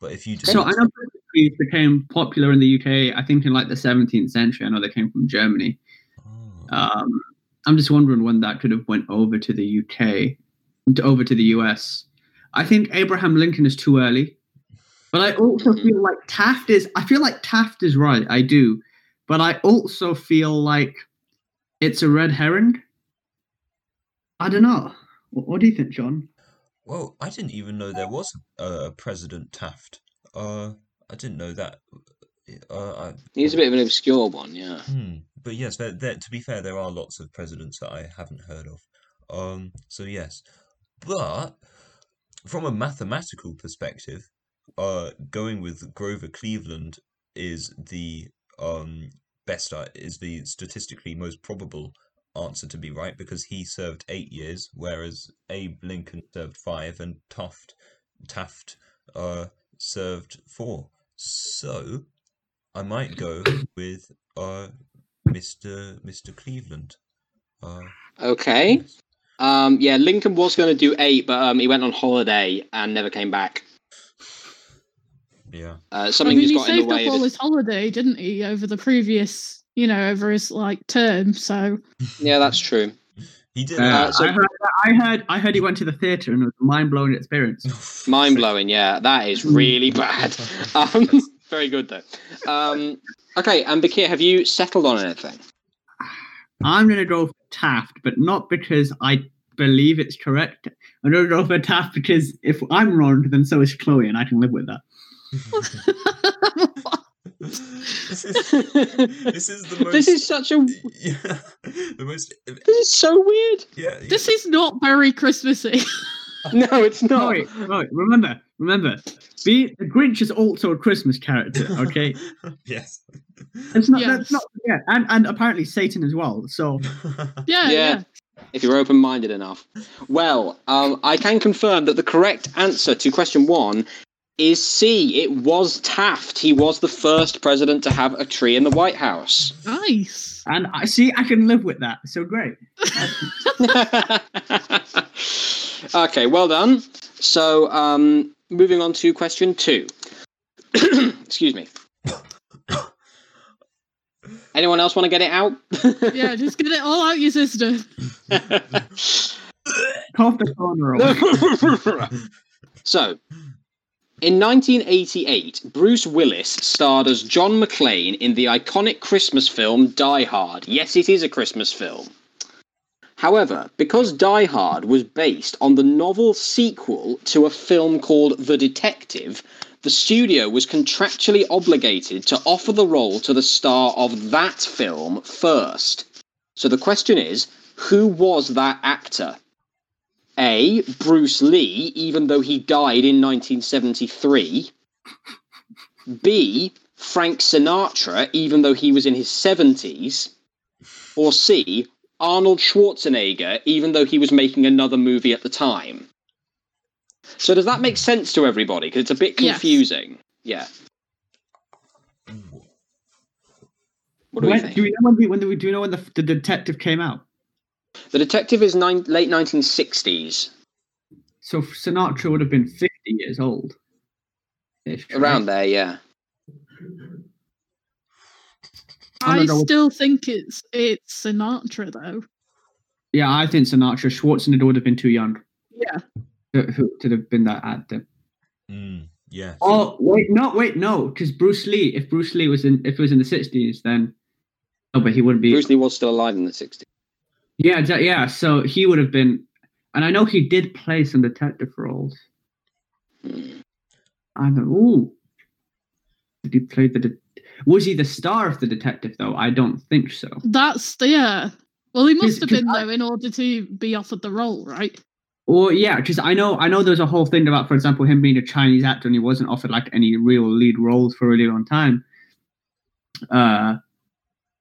But if you do, So I know trees became popular in the UK. I think in like the 17th century. I know they came from Germany. Oh. Um, I'm just wondering when that could have went over to the UK, over to the US. I think Abraham Lincoln is too early, but I also feel like Taft is. I feel like Taft is right. I do, but I also feel like it's a red herring. I don't know. What, what do you think, John? Well, I didn't even know there was a, a President Taft. Uh, I didn't know that. Uh, I, He's a bit of an obscure one, yeah. Hmm. But yes, there, there, to be fair, there are lots of presidents that I haven't heard of. Um, so yes, but from a mathematical perspective, uh, going with Grover Cleveland is the um best uh, is the statistically most probable answer to be right because he served eight years, whereas Abe Lincoln served five and Taft Taft uh served four. So I might go with uh Mr. Mr. Cleveland. Uh, Okay. Um, yeah, Lincoln was going to do eight, but um, he went on holiday and never came back. Yeah. Uh, I something mean, just he got in the saved way up all his... his holiday, didn't he, over the previous, you know, over his like term. So Yeah, that's true. He did. Uh, so- I, heard, I heard. I heard he went to the theatre and it was a mind blowing experience. Mind blowing, yeah. That is really bad. Um, very good, though. Um, okay, and Bakir, have you settled on anything? I'm gonna go for Taft, but not because I believe it's correct. I'm gonna go for Taft because if I'm wrong, then so is Chloe, and I can live with that. this is this is the most. This is such a... yeah, the most. This is so weird. Yeah. yeah. this is not very Christmassy. No, it's not. wait, wait, remember, remember. Be the Grinch is also a Christmas character. Okay, yes. it's not. Yes. That's not. Yeah, and and apparently Satan as well. So Yeah, Yeah. yeah. if you're open-minded enough. Well, um, I can confirm that the correct answer to question one is C. It was Taft. He was the first president to have a tree in the White House. Nice. and I see I can live with that. So great. okay, well done. So, um, moving on to question two. Excuse me. Anyone else want to get it out? Yeah, just get it all out, your sister. Cough the corner away. so, in 1988, Bruce Willis starred as John McClane in the iconic Christmas film Die Hard. Yes, it is a Christmas film. However, because Die Hard was based on the novel sequel to a film called The Detective, the studio was contractually obligated to offer the role to the star of that film first. So the question is who was that actor? A. Bruce Lee, even though he died in 1973. B. Frank Sinatra, even though he was in his 70s. Or C. Arnold Schwarzenegger, even though he was making another movie at the time. So does that make sense to everybody? Because it's a bit Yes. confusing. Yeah. What do we think? do we know when, we, when do we do we know when the, the detective came out? The detective is nine, late 1960s, So Sinatra would have been fifty years old. Ish, right? around there. Yeah. I I don't know what- still think it's it's Sinatra though. Yeah, I think Sinatra. Schwarzenegger would have been too young Yeah. to, who- to have been that actor. Mm, yeah. Oh wait, no, wait, no, because Bruce Lee. If Bruce Lee was in, if it was in the sixties, then oh, but he wouldn't be. Bruce Lee was still alive in the 60s. Yeah, yeah. So he would have been, and I know he did play some detective roles. I don't. Ooh, did he play the? De- was he the star of the detective though? I don't think so. That's yeah. Well, he must have been I- though in order to be offered the role, right? Well, yeah, because I know I know there's a whole thing about, for example, him being a Chinese actor and he wasn't offered like any real lead roles for a really long time. Uh,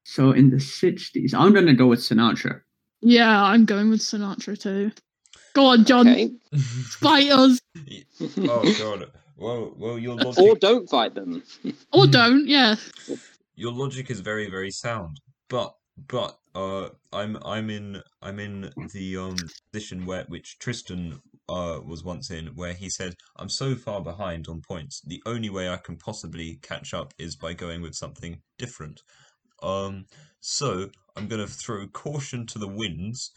so in the sixties, I'm gonna go with Sinatra. Yeah, I'm going with Sinatra too. Go on, John. Okay. Fight us oh god. Well, well, your logic. or don't fight them. or don't. Yeah. your logic is very, very sound. But, but, uh, I'm, I'm in, I'm in the um position where which Tristan uh was once in, where he said, "I'm so far behind on points. The only way I can possibly catch up is by going with something different." Um, so I'm gonna throw caution to the winds,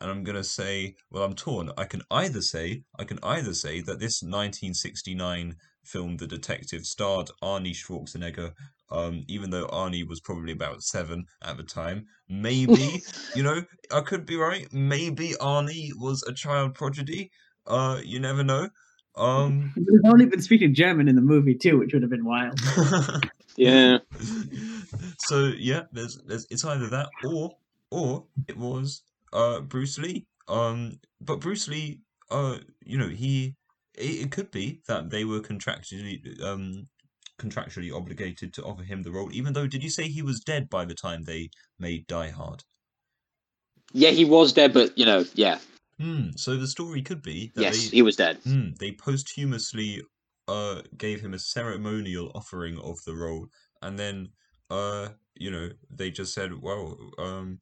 and I'm gonna say, well, I'm torn. I can either say, I can either say that this 1969 film, The Detective, starred Arnie Schwarzenegger. Um, even though Arnie was probably about seven at the time, maybe you know I could be right. Maybe Arnie was a child prodigy. Uh, you never know. Um, He's only been speaking German in the movie too, which would have been wild. Yeah. so yeah, there's, there's it's either that or or it was uh Bruce Lee. Um, but Bruce Lee, uh, you know, he it, it could be that they were contractually um contractually obligated to offer him the role, even though did you say he was dead by the time they made Die Hard? Yeah, he was dead, but you know, yeah. Hmm. So the story could be that Yes, they he was dead. Hmm, they posthumously uh gave him a ceremonial offering of the role, and then uh you know they just said, well, um,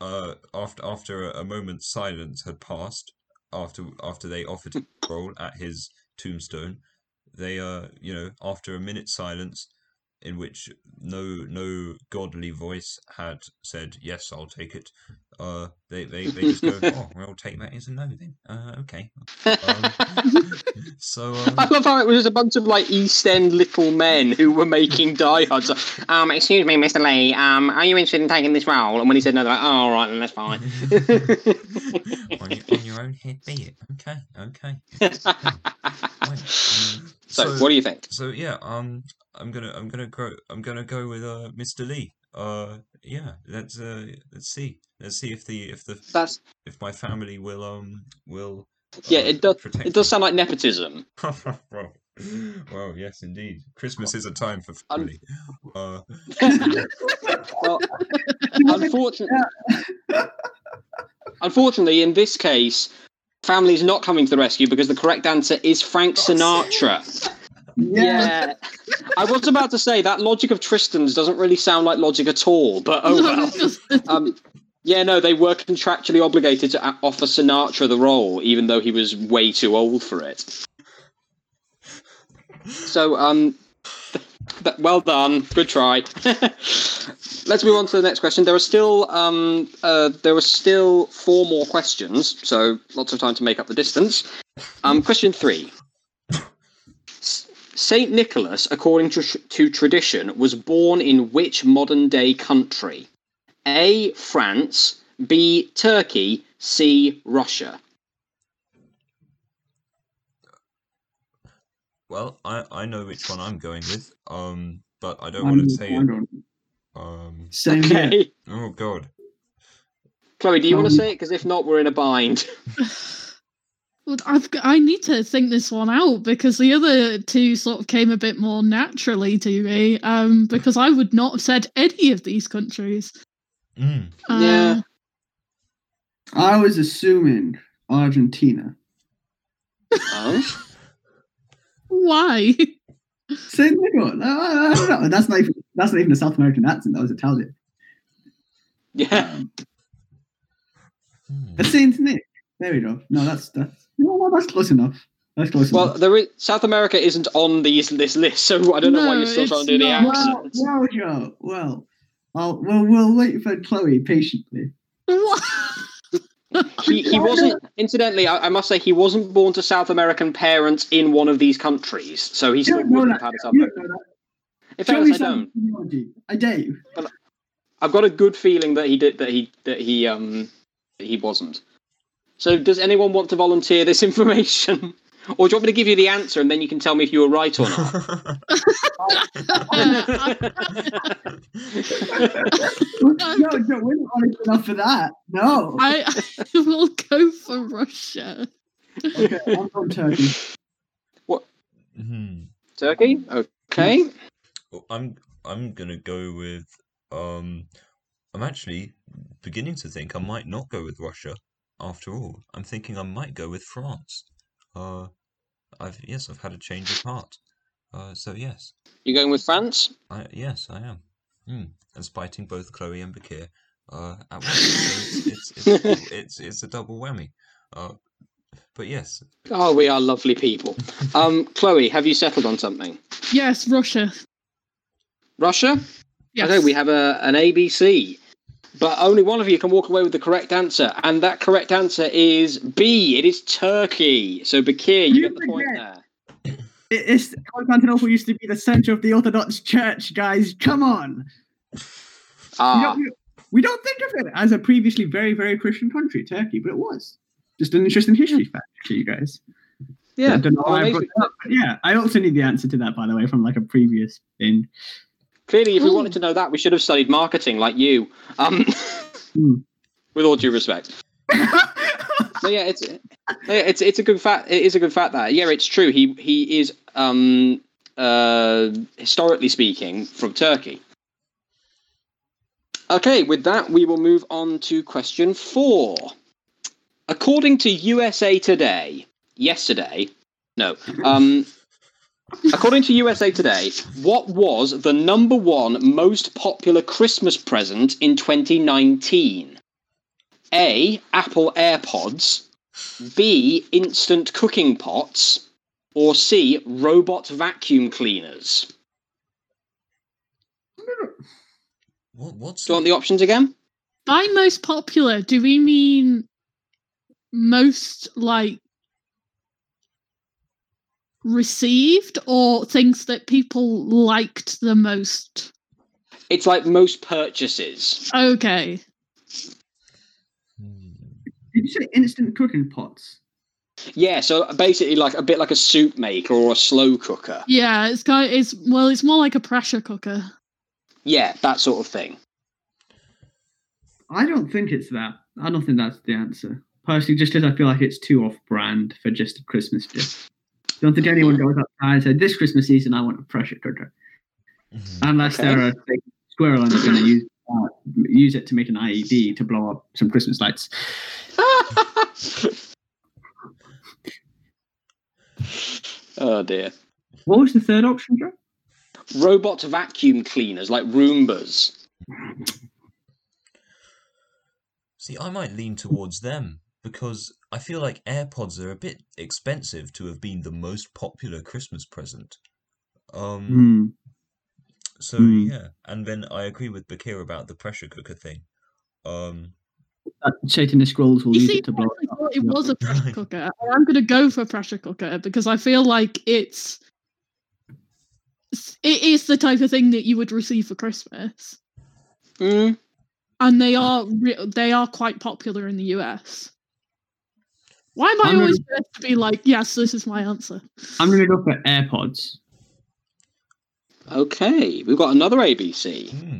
uh after after a, moment's silence had passed after after they offered him the role at his tombstone, they uh you know after a minute's silence in which no no godly voice had said yes I'll take it uh they they, they just go oh we'll take that as a no then uh okay um, so I um, love how it was a bunch of like East End little men who were making Die Hard. Um, excuse me, Mr. Lee. Um, are you interested in taking this role? And when he said no, they're like, oh, all right, then that's fine. on, your, on your own head be it okay okay Right, um, so, what do you think? so yeah um i'm gonna i'm gonna go i'm gonna go with uh mr lee uh yeah let's uh let's see let's see if the if the That's if my family will um will yeah. uh, It does. protect It does sound like nepotism. well well, yes, indeed. Christmas is a time for Un- family. Uh, well, unfortunately, unfortunately, in this case, family's not coming to the rescue because the correct answer is Frank Sinatra. Yeah. I was about to say that logic of Tristan's doesn't really sound like logic at all, but oh well. Um, yeah, no, they were contractually obligated to offer Sinatra the role, even though he was way too old for it. So, um, th- well done, good try. Let's move on to the next question. There are still, um, uh, there are still four more questions, so lots of time to make up the distance. Um, question three. Saint Nicholas, according to, to tradition, was born in which modern day country? A. France, B. Turkey, C. Russia. Well, I, I know which one I'm going with, um, but I don't I'm want to say it. Brandon. Um, Same here. Oh God. Chloe, do you want to Um, say it? Because if not, we're in a bind. Well, I've g- I need to think this one out because the other two sort of came a bit more naturally to me. Um, because I would not have said any of these countries. Mm. Uh, Yeah. I was assuming Argentina. Oh? Why? Saint Nicholas. No, I don't know. That's not even that's not even a South American accent. That was Italian. Yeah. Um, Hmm. Saint Nick. There we go. No, that's that's no, no, that's close enough. That's close Well, enough. there is, South America isn't on these this list, so I don't know why you're still trying to do the accent. Well, well, Joe. Well, I'll we'll, we'll wait for Chloe patiently. What? He, he wasn't. Incidentally, I, I must say he wasn't born to South American parents in one of these countries, so he still wouldn't have had a South American. don't In that. Show fairness, me I don't. I dare you. I've got a good feeling that he did that he that he um he wasn't. So does anyone want to volunteer this information? Or do you want me to give you the answer and then you can tell me if you were right or not? no, no, we're not honest enough for that. No. I, I will go for Russia. Okay, I'm from Turkey. Hmm. Turkey? Okay. Well, I'm I'm gonna go with um I'm actually beginning to think I might not go with Russia after all. I'm thinking I might go with France. Uh I've yes, I've had a change of heart. Uh so yes. You going with France? I yes, I am. Hmm. And spiting both Chloe and Bakir uh at once. So it's it's, it's it's it's a double whammy. Uh but yes. Oh, we are lovely people. Um, Chloe, have you settled on something? Yes, Russia. Russia? Yes. Okay, we have a, an ABC. But only one of you can walk away with the correct answer. And that correct answer is B. It is Turkey. So, Bakir, you You get the point there. It- It's Constantinople used to be the center of the Orthodox Church, guys. Come on. We Ah, don't, we don't think of it as a previously very, very Christian country, Turkey, but it was. Just an interesting history fact for you guys. yeah. I don't know Well, why I brought up, but yeah, I also need the answer to that, by the way, from like a previous thing. Clearly, if we wanted to know that, we should have studied marketing like you. Um, Hmm. with all due respect. No, yeah, it's it's it's a good fact. It is a good fact that yeah, it's true. He he is um uh historically speaking from Turkey. Okay, with that we will move on to question four. According to USA Today, yesterday, no, um, according to USA Today, what was the number one most popular Christmas present in 2019? A. Apple AirPods. B. Instant cooking pots. Or C. Robot vacuum cleaners. What what's Do you want the options again? By most popular, do we mean most like received or things that people liked the most? It's like most purchases. Okay. Hmm. Did you say instant cooking pots? Yeah, so basically like a bit like a soup maker or a slow cooker. Yeah, it's kind it's well, it's more like a pressure cooker. Yeah, that sort of thing. I don't think it's that. I don't think that's the answer. Personally, just because I feel like it's too off brand for just a Christmas gift. Don't think anyone goes outside and said, "This Christmas season, I want a pressure cooker," Mhm. unless Okay. they're a big squirrel and they're going to use uh, use it to make an IED to blow up some Christmas lights. oh dear. What was the third option, Joe? Robot vacuum cleaners like Roombas. See, I might lean towards them because I feel like AirPods are a bit expensive to have been the most popular Christmas present. Um, Hmm. so Hmm. yeah, and then I agree with Bakir about the pressure cooker thing. Um, Uh, Satan the scrolls will You use see, it to blow. It, it was a pressure cooker. I'm going to go for pressure cooker because I feel like it's it is the type of thing that you would receive for Christmas, Mm. and they are re- they are quite popular in the US. Why am I I'm gonna- always first to be like, yes, this is my answer? I'm going to go for AirPods. Okay, we've got another ABC. hmm.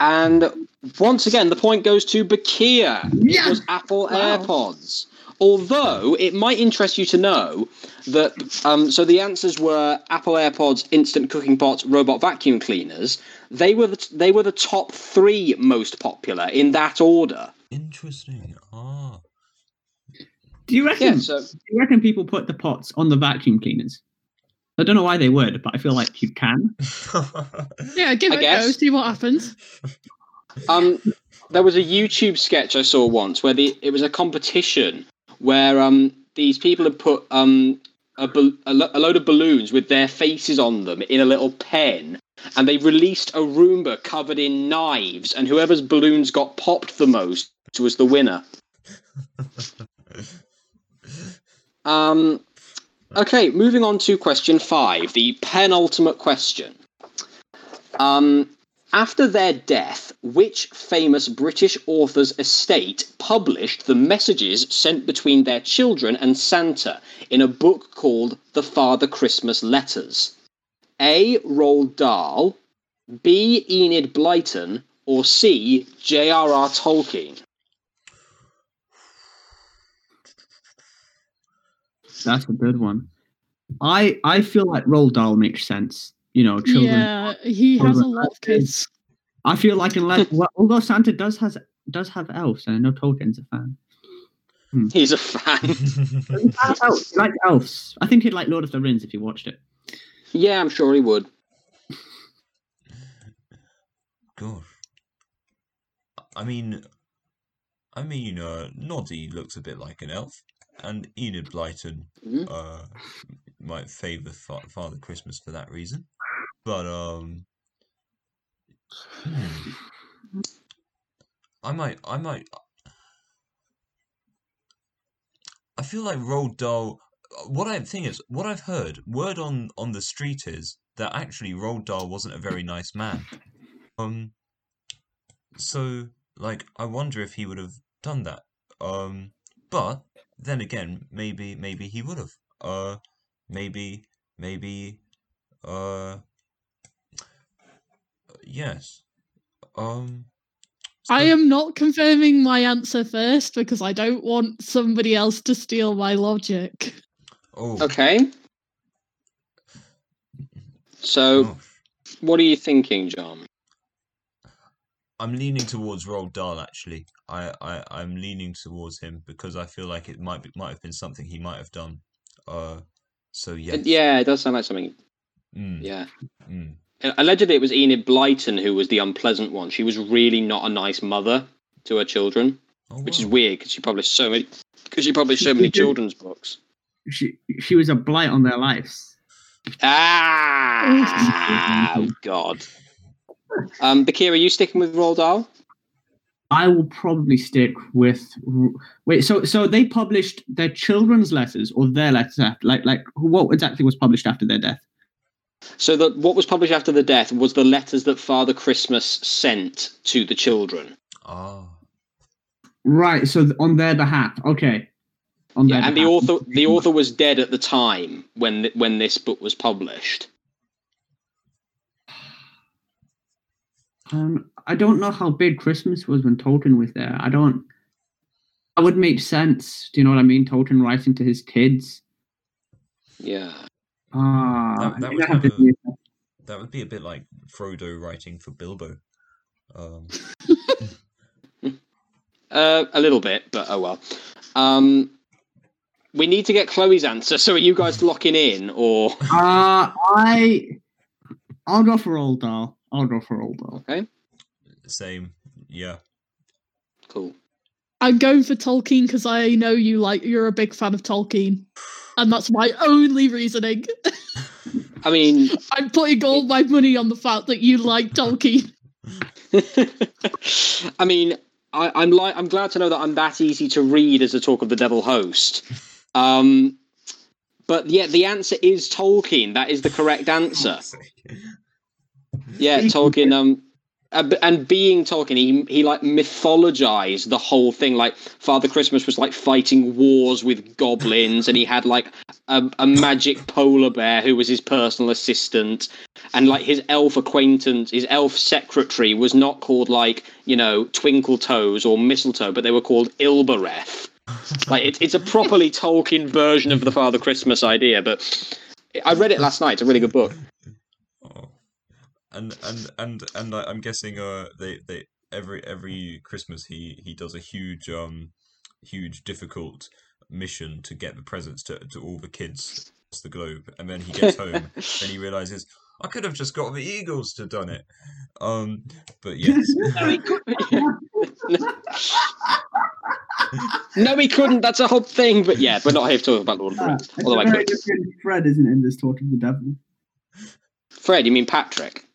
And once again, the point goes to Bakir. It Yeah! was Apple Wow. AirPods. Although it might interest you to know that, um, so the answers were Apple AirPods, instant cooking pots, robot vacuum cleaners. They were the, they were the top three most popular in that order. Interesting. Ah. Do you reckon? Yeah, so Do you reckon people put the pots on the vacuum cleaners? I don't know why they would, but I feel like you can. Yeah, give I it a go, see what happens. um, there was a YouTube sketch I saw once where the it was a competition where um these people had put um a, bal- a, lo- a load of balloons with their faces on them in a little pen, and they released a Roomba covered in knives, and whoever's balloons got popped the most was the winner. Um, okay, moving on to question five, the penultimate question. Um, after their death, which famous British author's estate published the messages sent between their children and Santa in a book called The Father Christmas Letters? A. Roald Dahl, B. Enid Blyton, or C. J.R.R. Tolkien? That's a good one. I I feel like Roald Dahl makes sense. You know, children. Yeah, he has a children lot of kids. I feel like unless well, although Santa does has does have elves, and I know Tolkien's a fan. He's a fan. He has elves. He likes elves. I think he'd like Lord of the Rings if he watched it. yeah, I'm sure he would. Gosh. I mean, I mean, uh, Noddy looks a bit like an elf, and Enid Blyton Mhm. uh, might favour fa- Father Christmas for that reason. But um, hmm. I might, I might. I feel like Roald Dahl. What I think is, what I've heard, word on on the street is that actually Roald Dahl wasn't a very nice man. Um, so like, I wonder if he would have done that. Um, but then again, maybe maybe he would have. Uh, maybe maybe uh, yes. Um, I am not confirming my answer first because I don't want somebody else to steal my logic. Oh, Okay. So, gosh. what are you thinking, John? I'm leaning towards Roald Dahl actually. I, I I'm leaning towards him because I feel like it might be, might have been something he might have done. Uh, so yeah, yeah, it does sound like something. Mm, Yeah. mm. Allegedly, it was Enid Blyton who was the unpleasant one. She was really not a nice mother to her children, Oh, which is weird because she published so many. Because she published so many children's books. She she was a blight on their lives. Ah, oh God. Um, Bakir, are you sticking with Roald Dahl? I will probably stick with. Wait, so so they published their children's letters or their letters after, like like what exactly was published after their death? So that what was published after the death was the letters that Father Christmas sent to the children. Ah. Right, so on their behalf, okay. On Yeah, their and the author the author was dead at the time when when this book was published. Um, I don't know how big Christmas was when Tolkien was there. I don't. That would make sense. Do you know what I mean? Tolkien writing to his kids. Yeah. Ah, That- that you have kind to of- That would be a bit like Frodo writing for Bilbo. Um, Uh, a little bit, but oh well. Um, we need to get Chloe's answer. So are you guys locking in, or Uh, I, I'll go for Roald Dahl. I'll go for Old okay? same, yeah. Cool. I'm going for Tolkien because I know you like you're a big fan of Tolkien, and that's my only reasoning. I mean, I'm putting all my money on the fact that you like Tolkien. I mean, I, I'm like, I'm glad to know that I'm that easy to read as a Talk of the Devil host. Um, but yeah, the answer is Tolkien. That is the correct answer. Yeah, Tolkien. Um, uh, and being Tolkien, he he like mythologized the whole thing. Like Father Christmas was like fighting wars with goblins, and he had like a, a magic polar bear who was his personal assistant, and like his elf acquaintance, his elf secretary was not called like you know Twinkle Toes or Mistletoe, but they were called Ilbereth. Like it, it's a properly Tolkien version of the Father Christmas idea. But I read it last night. It's a really good book. And and and and I- I'm guessing uh they they every every Christmas he he does a huge um huge difficult mission to get the presents to to all the kids across the globe, and then he gets home and he realizes I could have just got the Eagles to done it. Um, but yes, No, he couldn't. no, he couldn't. That's a whole thing. But yeah, we're not here to talk about Lord of the Rings. it's Although I very could. Fred, isn't in this Talk of the Devil? Fred, you mean Patrick?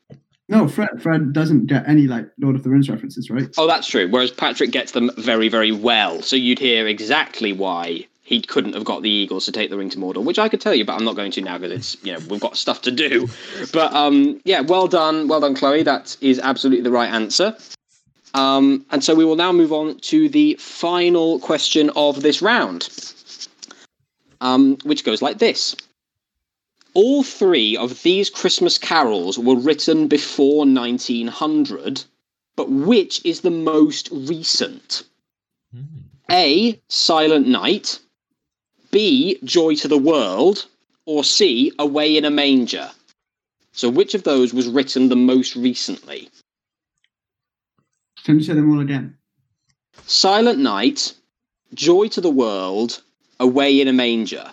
No, Fred. Fred doesn't get any like Lord of the Rings references, right? Oh, that's true. Whereas Patrick gets them very, very well. So you'd hear exactly why he couldn't have got the Eagles to take the ring to Mordor, which I could tell you, but I'm not going to now because it's you know we've got stuff to do. But um, yeah, well done, well done, Chloe. That is absolutely the right answer. Um, and so we will now move on to the final question of this round, um, which goes like this. All three of these Christmas carols were written before 1900, but which is the most recent? Hmm. A. Silent Night, B. Joy to the World, or C. Away in a Manger? So, which of those was written the most recently? Can you say them all again? Silent Night, Joy to the World, Away in a Manger.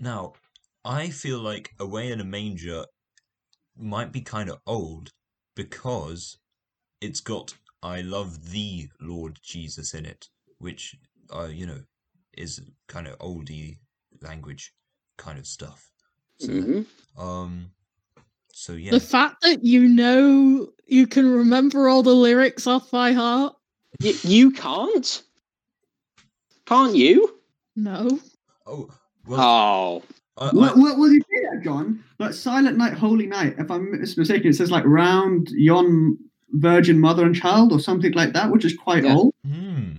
Now, I feel like Away in a Manger might be kind of old because it's got I love thee, Lord Jesus in it, which, uh, you know, is kind of oldie language kind of stuff. So, Mhm. um, so yeah. The fact that you know you can remember all the lyrics off by heart. Y- you can't? Can't you? No. Oh, well, Oh. I, I, What, what will you say that, John? Like Silent Night, Holy Night. If I'm mistaken, it says like round yon Virgin Mother and Child or something like that, which is quite Yeah. old. hmm.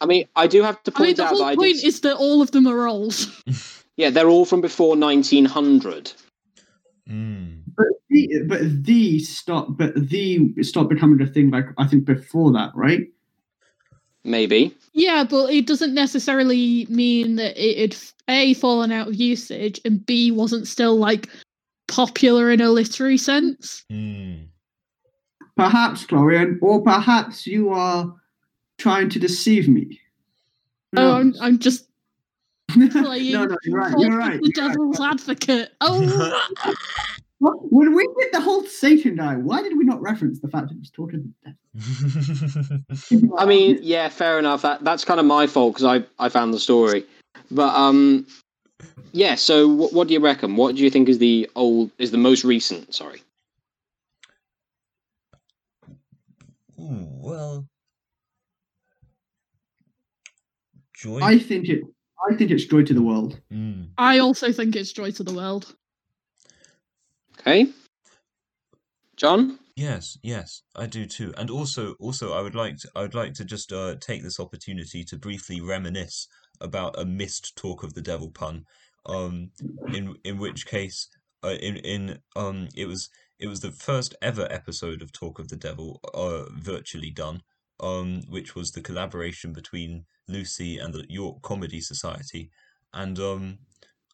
I mean, I do have to I mean, point the out whole that point did. is that all of them are old. Yeah, they're all from before 1900. Mm. But the, but the stop, but the stop becoming a thing. Like I think before that, right? Maybe. Yeah, but it doesn't necessarily mean that it had a fallen out of usage and b wasn't still like popular in a literary sense. Mm. Perhaps, Florian, or perhaps you are trying to deceive me. Who Oh, I'm. I'm just playing no, you're right. You're right. the you're right. devil's advocate. Oh, What- When we did the whole Satan guy, why did we not reference the fact that it was talking to the devil? I mean, yeah, fair enough. That that's kind of my fault because I I found the story, but um, yeah. So what what do you reckon? What do you think is the old is the most recent? Sorry. Ooh, well, joy. I think it. I think it's joy to the world. Mm. I also think it's Joy to the World. Okay. John. Yes, yes, I do too. And also, also, I would like to, I would like to just uh, take this opportunity to briefly reminisce about a missed talk of the devil pun. Um, in in which case, uh, in in um, it was it was the first ever episode of Talk of the Devil, uh, virtually done. Um, which was the collaboration between Lucy and the York Comedy Society, and um,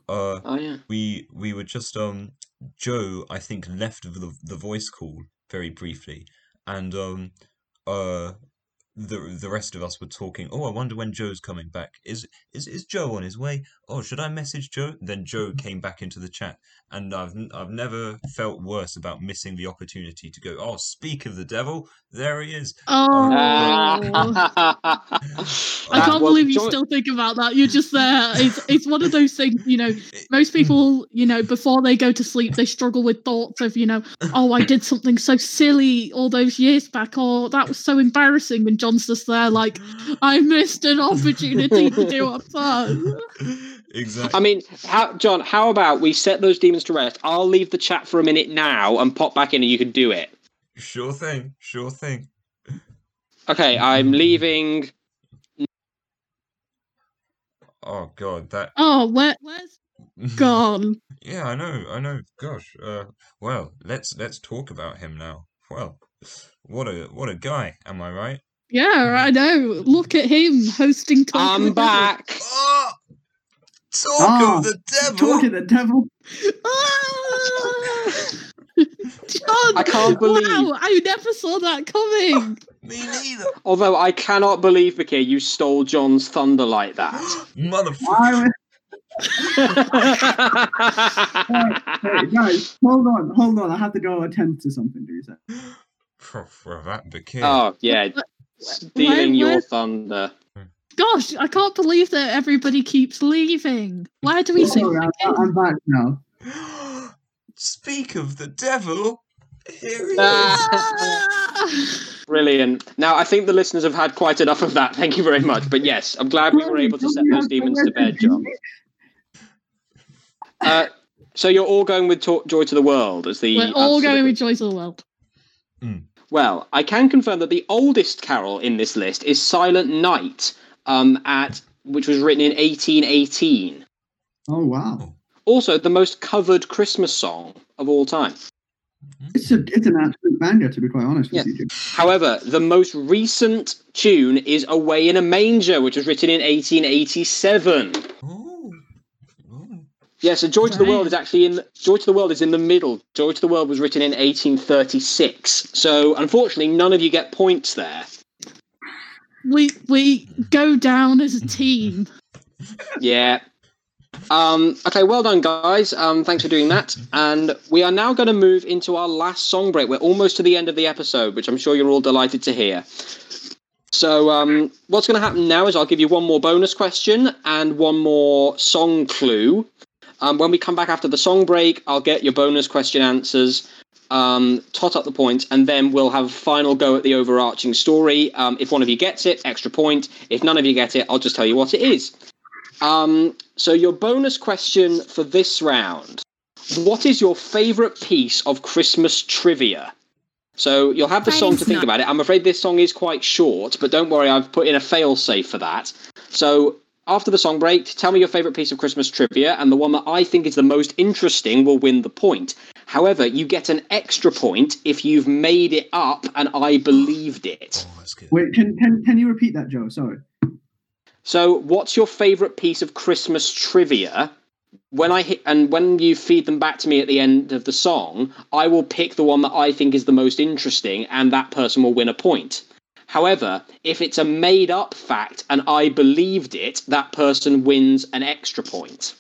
uh, Oh yeah. we we were just um Joe I think left the the voice call very briefly. And um uh the the rest of us were talking oh I wonder when Joe's coming back. Is is is Joe on his way? Oh should I message Joe? Then Joe mm-hmm. came back into the chat. And I've n- I've never felt worse about missing the opportunity to go oh speak of the devil. There he is. Oh, ah. I I can't believe you still think about that. You're just there. It's it's one of those things, you know. Most mm. people, you know, before they go to sleep, they struggle with thoughts of, you know, oh, I did something so silly all those years back, or that was so embarrassing. And John's just there, like, I missed an opportunity to do a fun. exactly I mean, how, John, how about we set those demons to rest? I'll leave the chat for a minute now and pop back in and you can do it. sure thing sure thing Okay, I'm leaving. oh god that Oh, where where's gone? Yeah, I know, I know. Gosh, uh, well, let's let's talk about him now. Well, what a what a guy, am I right? Yeah, I know. Look at him hosting. Talk of the I'm Devil. back. Oh, talk Ah, of the devil. Talking the devil. Ah! John, I can't believe- Wow, I never saw that coming. Me neither, Although I cannot believe, Vicky, you stole John's thunder like that. motherfucker. I, hey, guys, hold on, hold on. I have to go attend to something. Do you say? For, for that bouquet. oh yeah, Where- stealing your thunder. Gosh, I can't believe that everybody keeps leaving. Why do we sing? Sorry, I'm, I'm back now. Speak of the devil. Here he is. Ah! Brilliant. Now I think the listeners have had quite enough of that. Thank you very much. But yes, I'm glad we were able to set those demons to bed, John. Uh, so you're all going with to- Joy to the World as the. We're all going with Joy to the World. Well, I can confirm that the oldest carol in this list is Silent Night, um, at which was written in 1818. Oh wow, Also, the most covered Christmas song of all time. it's a it's an absolute banger. To be quite honest with Yeah. you, However, the most recent tune is Away in a Manger, which was written in 1887. Ooh. Yeah, so Joy to the World is actually in Joy to the World is in the middle. Joy to the World was written in 1836. So unfortunately, none of you get points there. We we go down as a team. Yeah. Um, okay, well done, guys. Um, thanks for doing that. And we are now going to move into our last song break. We're almost to the end of the episode, which I'm sure you're all delighted to hear. So, um, what's going to happen now is I'll give you one more bonus question and one more song clue. Um, when we come back after the song break, I'll get your bonus question answers, um, tot up the points, and then we'll have a final go at the overarching story. Um, if one of you gets it, extra point. If none of you get it, I'll just tell you what it is. Um, so, your bonus question for this round What is your favourite piece of Christmas trivia? So, you'll have the song to think Night. about it. I'm afraid this song is quite short, but don't worry, I've put in a fail safe for that. So, after the song break, tell me your favourite piece of Christmas trivia, and the one that I think is the most interesting will win the point. However, you get an extra point if you've made it up and I believed it. Oh. Wait, can can can you repeat that, Joe? Sorry. So, what's your favourite piece of Christmas trivia? When I hit and when you feed them back to me at the end of the song, I will pick the one that I think is the most interesting, and that person will win a point. However, if it's a made up fact and I believed it, that person wins an extra point.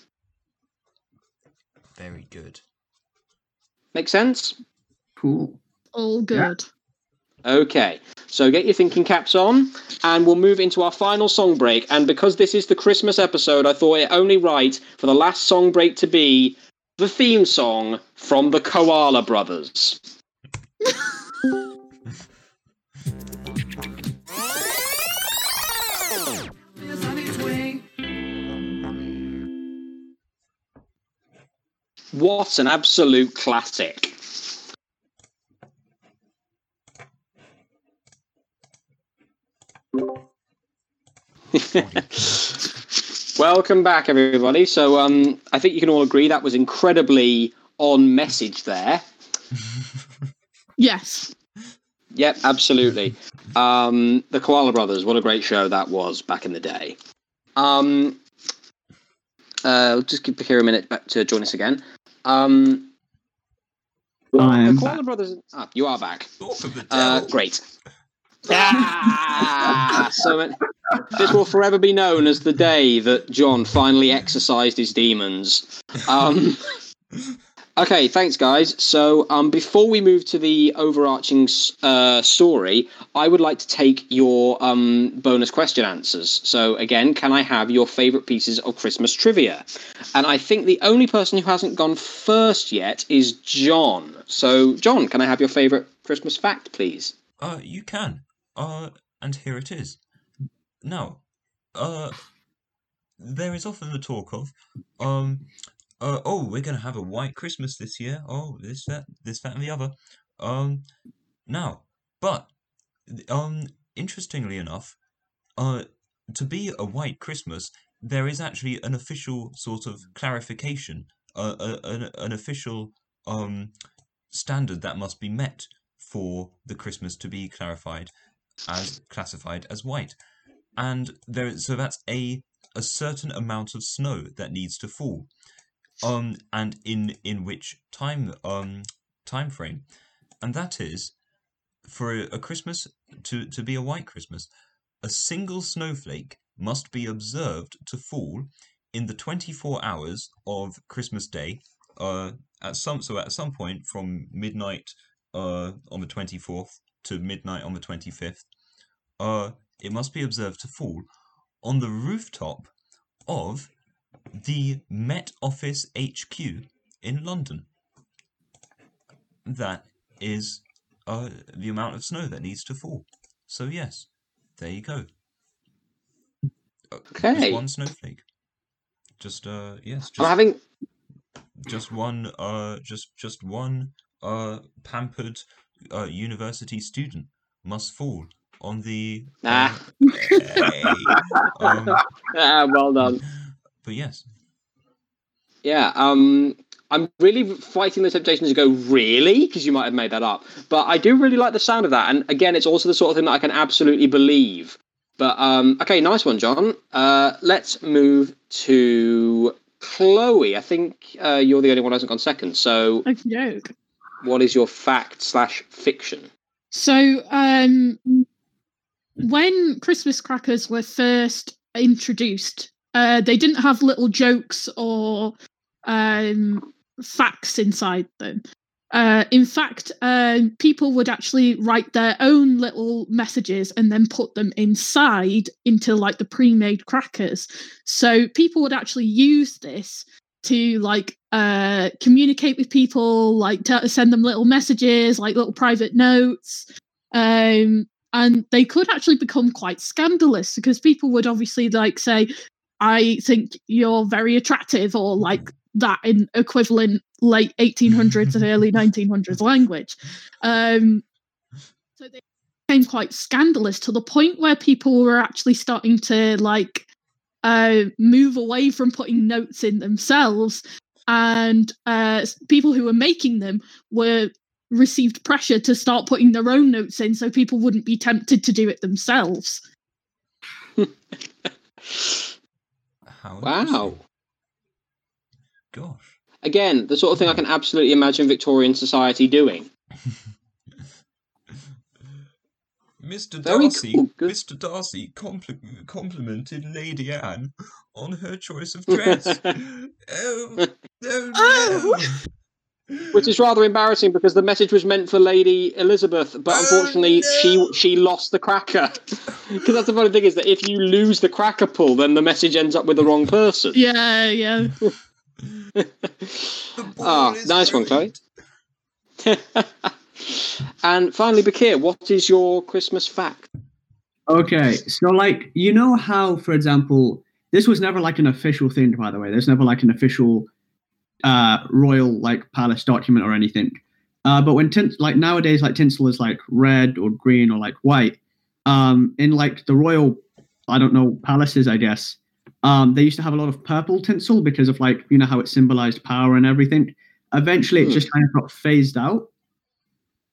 Very good. Make sense? Cool. All good. Okay, so get your thinking caps on, and we'll move into our final song break. And because this is the Christmas episode, I thought it only right for the last song break to be the theme song from the Koala Brothers. What an absolute classic! Welcome back, everybody. So, um, I think you can all agree that was incredibly on message there. Yes. Yep, absolutely. Um, the Koala Brothers, what a great show that was back in the day. Um, uh, just give here a minute back to join us again. Um, I am the Koala back. Brothers. Ah, you are back. Talk of the Uh, great. Ah, so it- this will forever be known as the day that John finally exercised his demons. Um, okay, thanks, guys. So, um, before we move to the overarching uh, story, I would like to take your um, bonus question answers. So, again, can I have your favourite pieces of Christmas trivia? And I think the only person who hasn't gone first yet is John. So, John, can I have your favourite Christmas fact, please? Uh, you can. Uh, and here it is. Now, uh, there is often the talk of, um, uh, oh, we're gonna have a white Christmas this year. Oh, this, that, this, that, and the other. Um, now, but, um, interestingly enough, uh, to be a white Christmas, there is actually an official sort of clarification, uh, uh, an, an official, um, standard that must be met for the Christmas to be clarified as classified as white. And there so that's a a certain amount of snow that needs to fall. Um and in in which time um time frame. And that is for a, a Christmas to, to be a white Christmas, a single snowflake must be observed to fall in the 24 hours of Christmas Day. Uh, at some so at some point from midnight uh, on the 24th to midnight on the 25th, uh, it must be observed to fall on the rooftop of the Met Office HQ in London. That is uh, the amount of snow that needs to fall. So yes, there you go. Uh, Just one snowflake. Just uh yes, I'm having just one uh just just one uh pampered uh university student must fall on the Ah. hey. um, ah, well done. But yes Yeah, um, I'm really fighting the temptation to go really because you might have made that up, but I do really like the sound of that. And again, it's also the sort of thing that I can absolutely believe. But um, okay, nice one, John. Uh, let's move to Chloe. I think uh, you're the only one who hasn't gone second. So, Okie what is your fact slash fiction? So, um, when Christmas crackers were first introduced, uh, they didn't have little jokes or um, facts inside them. Uh, in fact, uh, people would actually write their own little messages and then put them inside into like the pre-made crackers. So people would actually use this to like uh, communicate with people, like to send them little messages, like little private notes. Um, and they could actually become quite scandalous because people would obviously like say, I think you're very attractive, or like that in equivalent late 1800s and early 1900s language. Um, so they became quite scandalous to the point where people were actually starting to like uh, move away from putting notes in themselves, and uh, people who were making them were received pressure to start putting their own notes in so people wouldn't be tempted to do it themselves. how Wow. gosh Again, the sort of thing I can absolutely imagine Victorian society doing. Mr. Darcy, cool. Mr. Darcy compli- complimented Lady Anne on her choice of dress. oh, oh, no. Which is rather embarrassing because the message was meant for Lady Elizabeth, but Oh, unfortunately no. she she lost the cracker. Because that's the funny thing is that if you lose the cracker pull, then the message ends up with the wrong person. Yeah, yeah. The Ah, is nice one, Chloe. and finally, Bakir, what is your Christmas fact? Okay, so like you know how, for example, this was never like an official thing, by the way. There's never like an official uh royal like palace document or anything. Uh, but when tint like nowadays, like tinsel is like red or green or like white. Um, in like the royal, I don't know palaces, I guess. Um, they used to have a lot of purple tinsel because of like you know how it symbolized power and everything. Eventually, it Hmm. just kind of got phased out.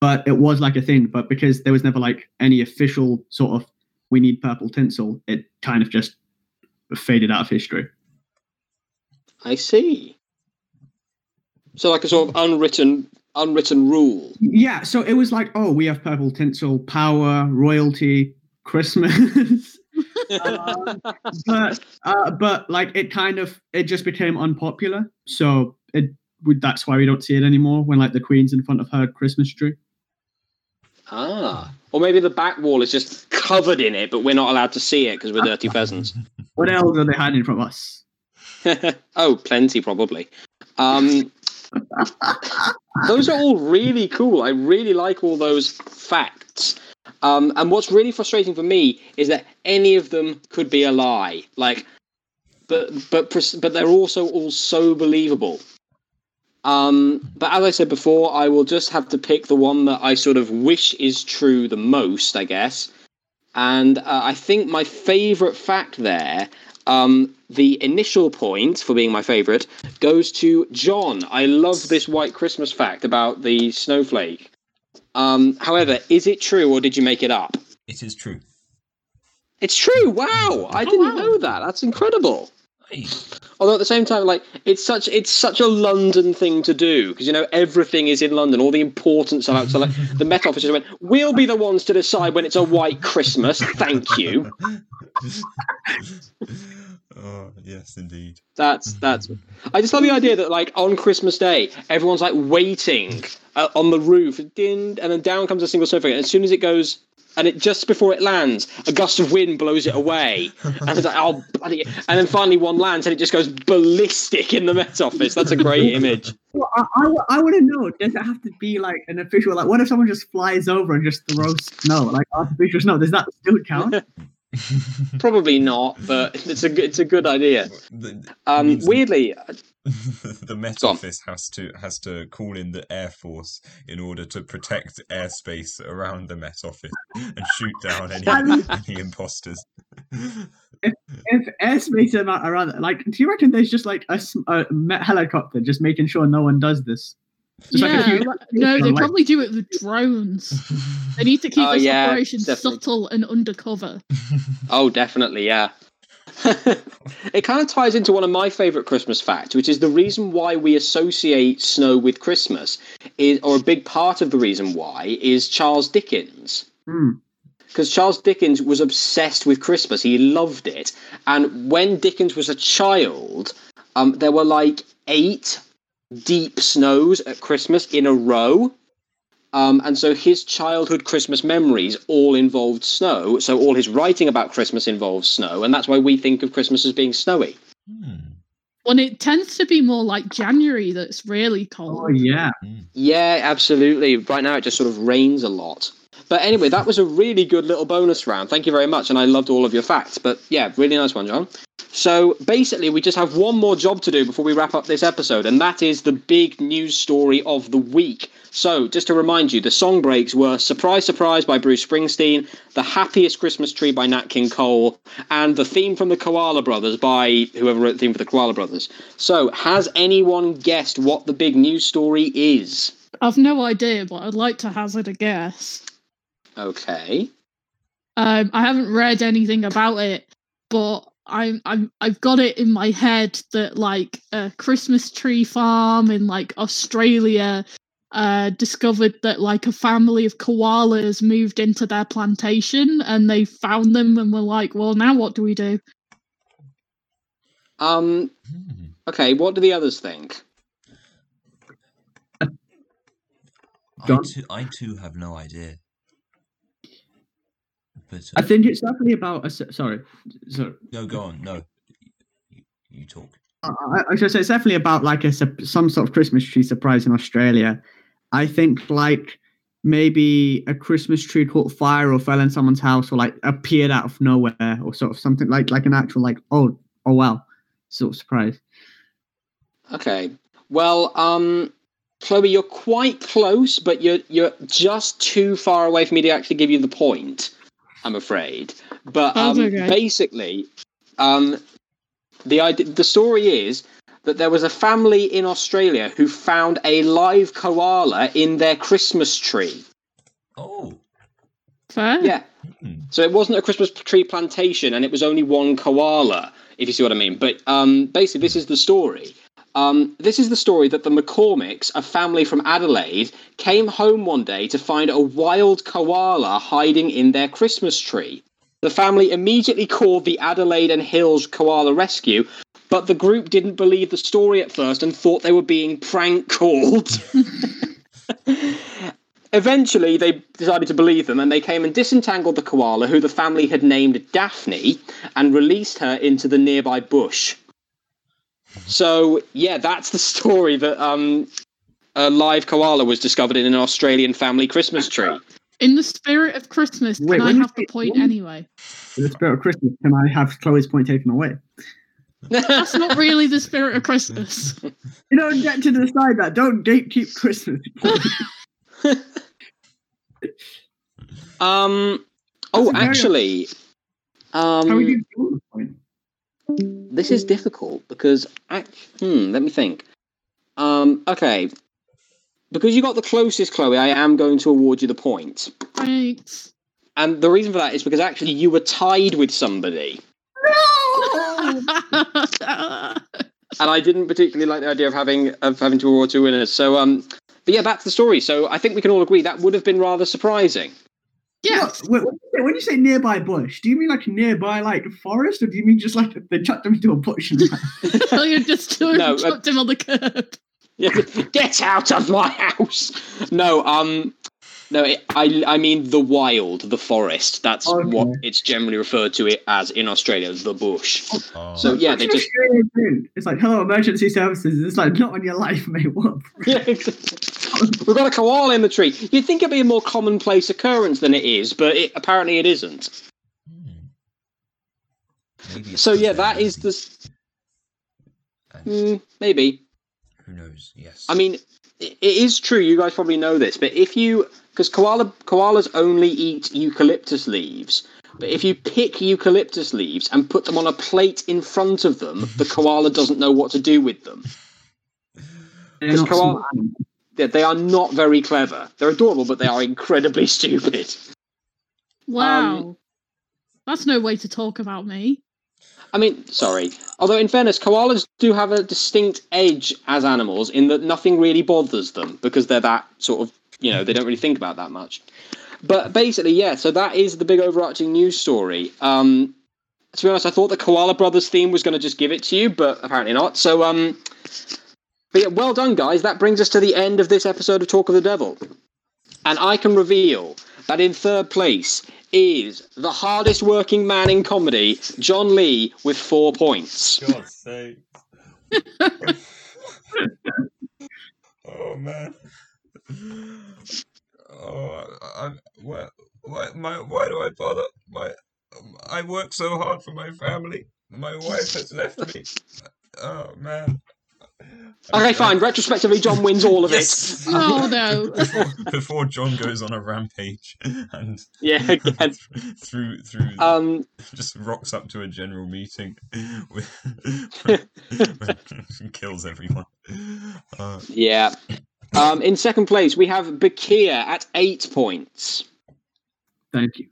but it was like a thing. But because there was never like any official sort of we need purple tinsel, it kind of just faded out of history. I see. So like a sort of unwritten unwritten rule. Yeah, so it was like, oh, we have purple tinsel, power, royalty, Christmas. Uh, but uh, but like it kind of it just became unpopular. So it would that's why we don't see it anymore when like the queen's in front of her Christmas tree. Ah. Or maybe the back wall is just covered in it, but we're not allowed to see it because we're dirty peasants. What else are they hiding from us? oh, plenty probably. Um, those are all really cool. I really like all those facts. Um, and what's really frustrating for me is that any of them could be a lie. Like, but but but they're also all so believable. Um, but as I said before, I will just have to pick the one that I sort of wish is true the most, I guess. And uh, I think my favourite fact there, um, the initial point for being my favourite, goes to John. I love this white Christmas fact about the snowflake. Um, however, is it true or did you make it up? It is true. It's true. Wow, I Oh, didn't wow. know that. That's incredible. Hey, Although at the same time, like it's such it's such a London thing to do because you know everything is in London. All the importance of so like the Met Office just went, "We'll be the ones to decide when it's a white Christmas." Thank you. oh yes, indeed. That's that's. I just love the idea that like on Christmas Day, everyone's like waiting uh, on the roof, and then down comes a single snowflake. And as soon as it goes, and it just before it lands, a gust of wind blows it away, and it's like oh, bloody! And then finally one lands, and it just goes ballistic in the Met Office. That's a great image. Well, I, I, want to know, does it have to be like an official, like, what if someone just flies over and just throws snow, like artificial snow? Does that still count? Probably not, but it's a good, it's a good idea. Um, weirdly, the Met Go. Office has to has to call in the Air Force in order to protect airspace around the Met Office and shoot down any, I mean- any imposters. if airspace amount around, like, do you reckon there's just like a Met helicopter just making sure no one does this? Just like a yeah, few- no, they probably do it with drones. They need to keep Oh, this yeah, operation definitely. subtle and undercover. Oh, definitely, yeah. it kind of ties into one of my favorite Christmas facts, which is the reason why we associate snow with Christmas, is, or a big part of the reason why, is Charles Dickens. Hmm. Because Charles Dickens was obsessed with Christmas, he loved it. And when Dickens was a child, um, there were like eight deep snows at Christmas in a row. Um, and so his childhood Christmas memories all involved snow. So all his writing about Christmas involves snow, and that's why we think of Christmas as being snowy. Hmm. When it tends to be more like January that's really cold. Oh, yeah. Yeah, absolutely. Right now it just sort of rains a lot. But anyway, that was a really good little bonus round. Thank you very much, and I loved all of your facts. But yeah, really nice one, John. So basically, we just have one more job to do before we wrap up this episode, and that is the big news story of the week. So, just to remind you, the song breaks were Surprise, Surprise by Bruce Springsteen, The Happiest Christmas Tree by Nat King Cole, and the theme from the Koala Brothers by whoever wrote the theme for the Koala Brothers. So, has anyone guessed what the big news story is? I've no idea, but I'd like to hazard a guess. Okay. Um, I haven't read anything about it, but I'm I'm I've got it in my head that like a Christmas tree farm in like Australia uh discovered that like a family of koalas moved into their plantation and they found them and were like, well now what do we do? Um, okay, what do the others think? I John? too, I too have no idea. But I uh, think it's definitely about a Sorry. sorry. no, go on. No, you, you talk. I, I I should say it's definitely about like a some sort of Christmas tree surprise in Australia. I think like maybe a Christmas tree caught fire or fell in someone's house or like appeared out of nowhere or sort of something like like an actual like oh oh wow sort of surprise. Okay. Well, um, Chloe, you're quite close, but you're you're just too far away for me to actually give you the point. I'm afraid. But um, okay. basically, um, the idea, the story is that there was a family in Australia who found a live koala in their Christmas tree. Oh. Fair. Yeah. Hmm. So it wasn't a Christmas tree plantation, and it was only one koala, if you see what I mean. But um, basically, this is the story. Um, this is the story that the McCormicks, a family from Adelaide, came home one day to find a wild koala hiding in their Christmas tree. The family immediately called the Adelaide and Hills Koala Rescue, but the group didn't believe the story at first and thought they were being prank called. Eventually, they decided to believe them and they came and disentangled the koala, who the family had named Daphne, and released her into the nearby bush. So, yeah, that's the story that um, a live koala was discovered in an Australian family Christmas tree. In the spirit of Christmas, Wait, can I have the say- point when anyway? For the spirit of Christmas, can I have Chloe's point taken away? That's not really the spirit of Christmas. You don't get to decide that. Don't gatekeep Christmas. um, That's oh, a very- actually, How are um, you doing the point? This is difficult because, act- hmm, let me think. Um, okay. Because you got the closest, Chloe, I am going to award you the point. Thanks. And the reason for that is because actually you were tied with somebody. No. And I didn't particularly like the idea of having of having to award two winners. So um but yeah, that's the story. So I think we can all agree that would have been rather surprising. yes. What- when, you say, when you say nearby bush, do you mean like nearby like forest, or do you mean just like they chucked them into a bush? And so you just No, uh, chucked him on the curb. Yeah, Get out of my house. No, um no, it, I I mean the wild, the forest. That's Okay. what it's generally referred to it as in Australia, the bush. Oh. So yeah, Such they just It's like hello, emergency services. It's like not on your life, mate. What? Yeah, exactly. We've got a koala in the tree. You'd think it'd be a more commonplace occurrence than it is, but it, apparently it isn't. Hmm. Maybe So yeah, that is lazy. the. Mm, maybe. Who knows? Yes. I mean, it is true. You guys probably know this, but if you, because koala koalas only eat eucalyptus leaves, but if you pick eucalyptus leaves and put them on a plate in front of them, the koala doesn't know what to do with them. They're Just not come on. smart animals. They, they are not very clever. They're adorable, but they are incredibly stupid. Um, wow. That's no way to talk about me. I mean, sorry. Although, in fairness, koalas do have a distinct edge as animals in that nothing really bothers them because they're that sort of, you know, they don't really think about that much. But basically, yeah, so that is the big overarching news story. Um, to be honest, I thought the Koala Brothers theme was going to just give it to you, but apparently not. So, um, but yeah, well done, guys. That brings us to the end of this episode of Talk of the Devil. And I can reveal that in third place is the hardest working man in comedy, John Lee, with four points. God's sake. oh man. Oh, I, I, why, why, my, why do I bother? My, um, I work so hard for my family. My wife has left me. Oh man. Okay, fine. Retrospectively, John wins all of Yes. Oh, no. before, before John goes on a rampage and. Yeah, again. through through Um, just rocks up to a general meeting with and kills everyone. Uh, yeah. Um, in second place, we have Bakir at eight points. Thank you.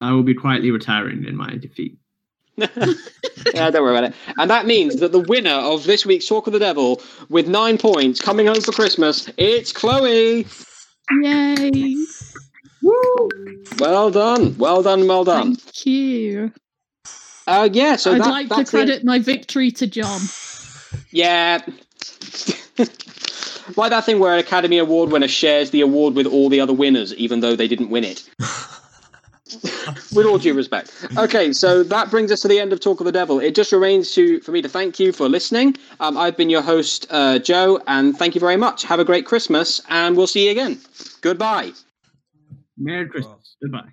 I will be quietly retiring in my defeat. yeah, don't worry about it. And that means that the winner of this week's Talk of the Devil, with nine points, coming home for Christmas, it's Chloe. Yay. Woo! Well done, well done, well done. Thank you. Uh, yeah, so I'd that, like to that's the- credit my victory to John. Yeah. like that thing where an Academy Award winner shares the award with all the other winners, even though they didn't win it. with all due respect. Okay, so that brings us to the end of Talk of the Devil. It just remains to for me to thank you for listening. Um, I've been your host, uh, Joe, and thank you very much. Have a great Christmas, and we'll see you again. Goodbye. Merry Christmas. Goodbye.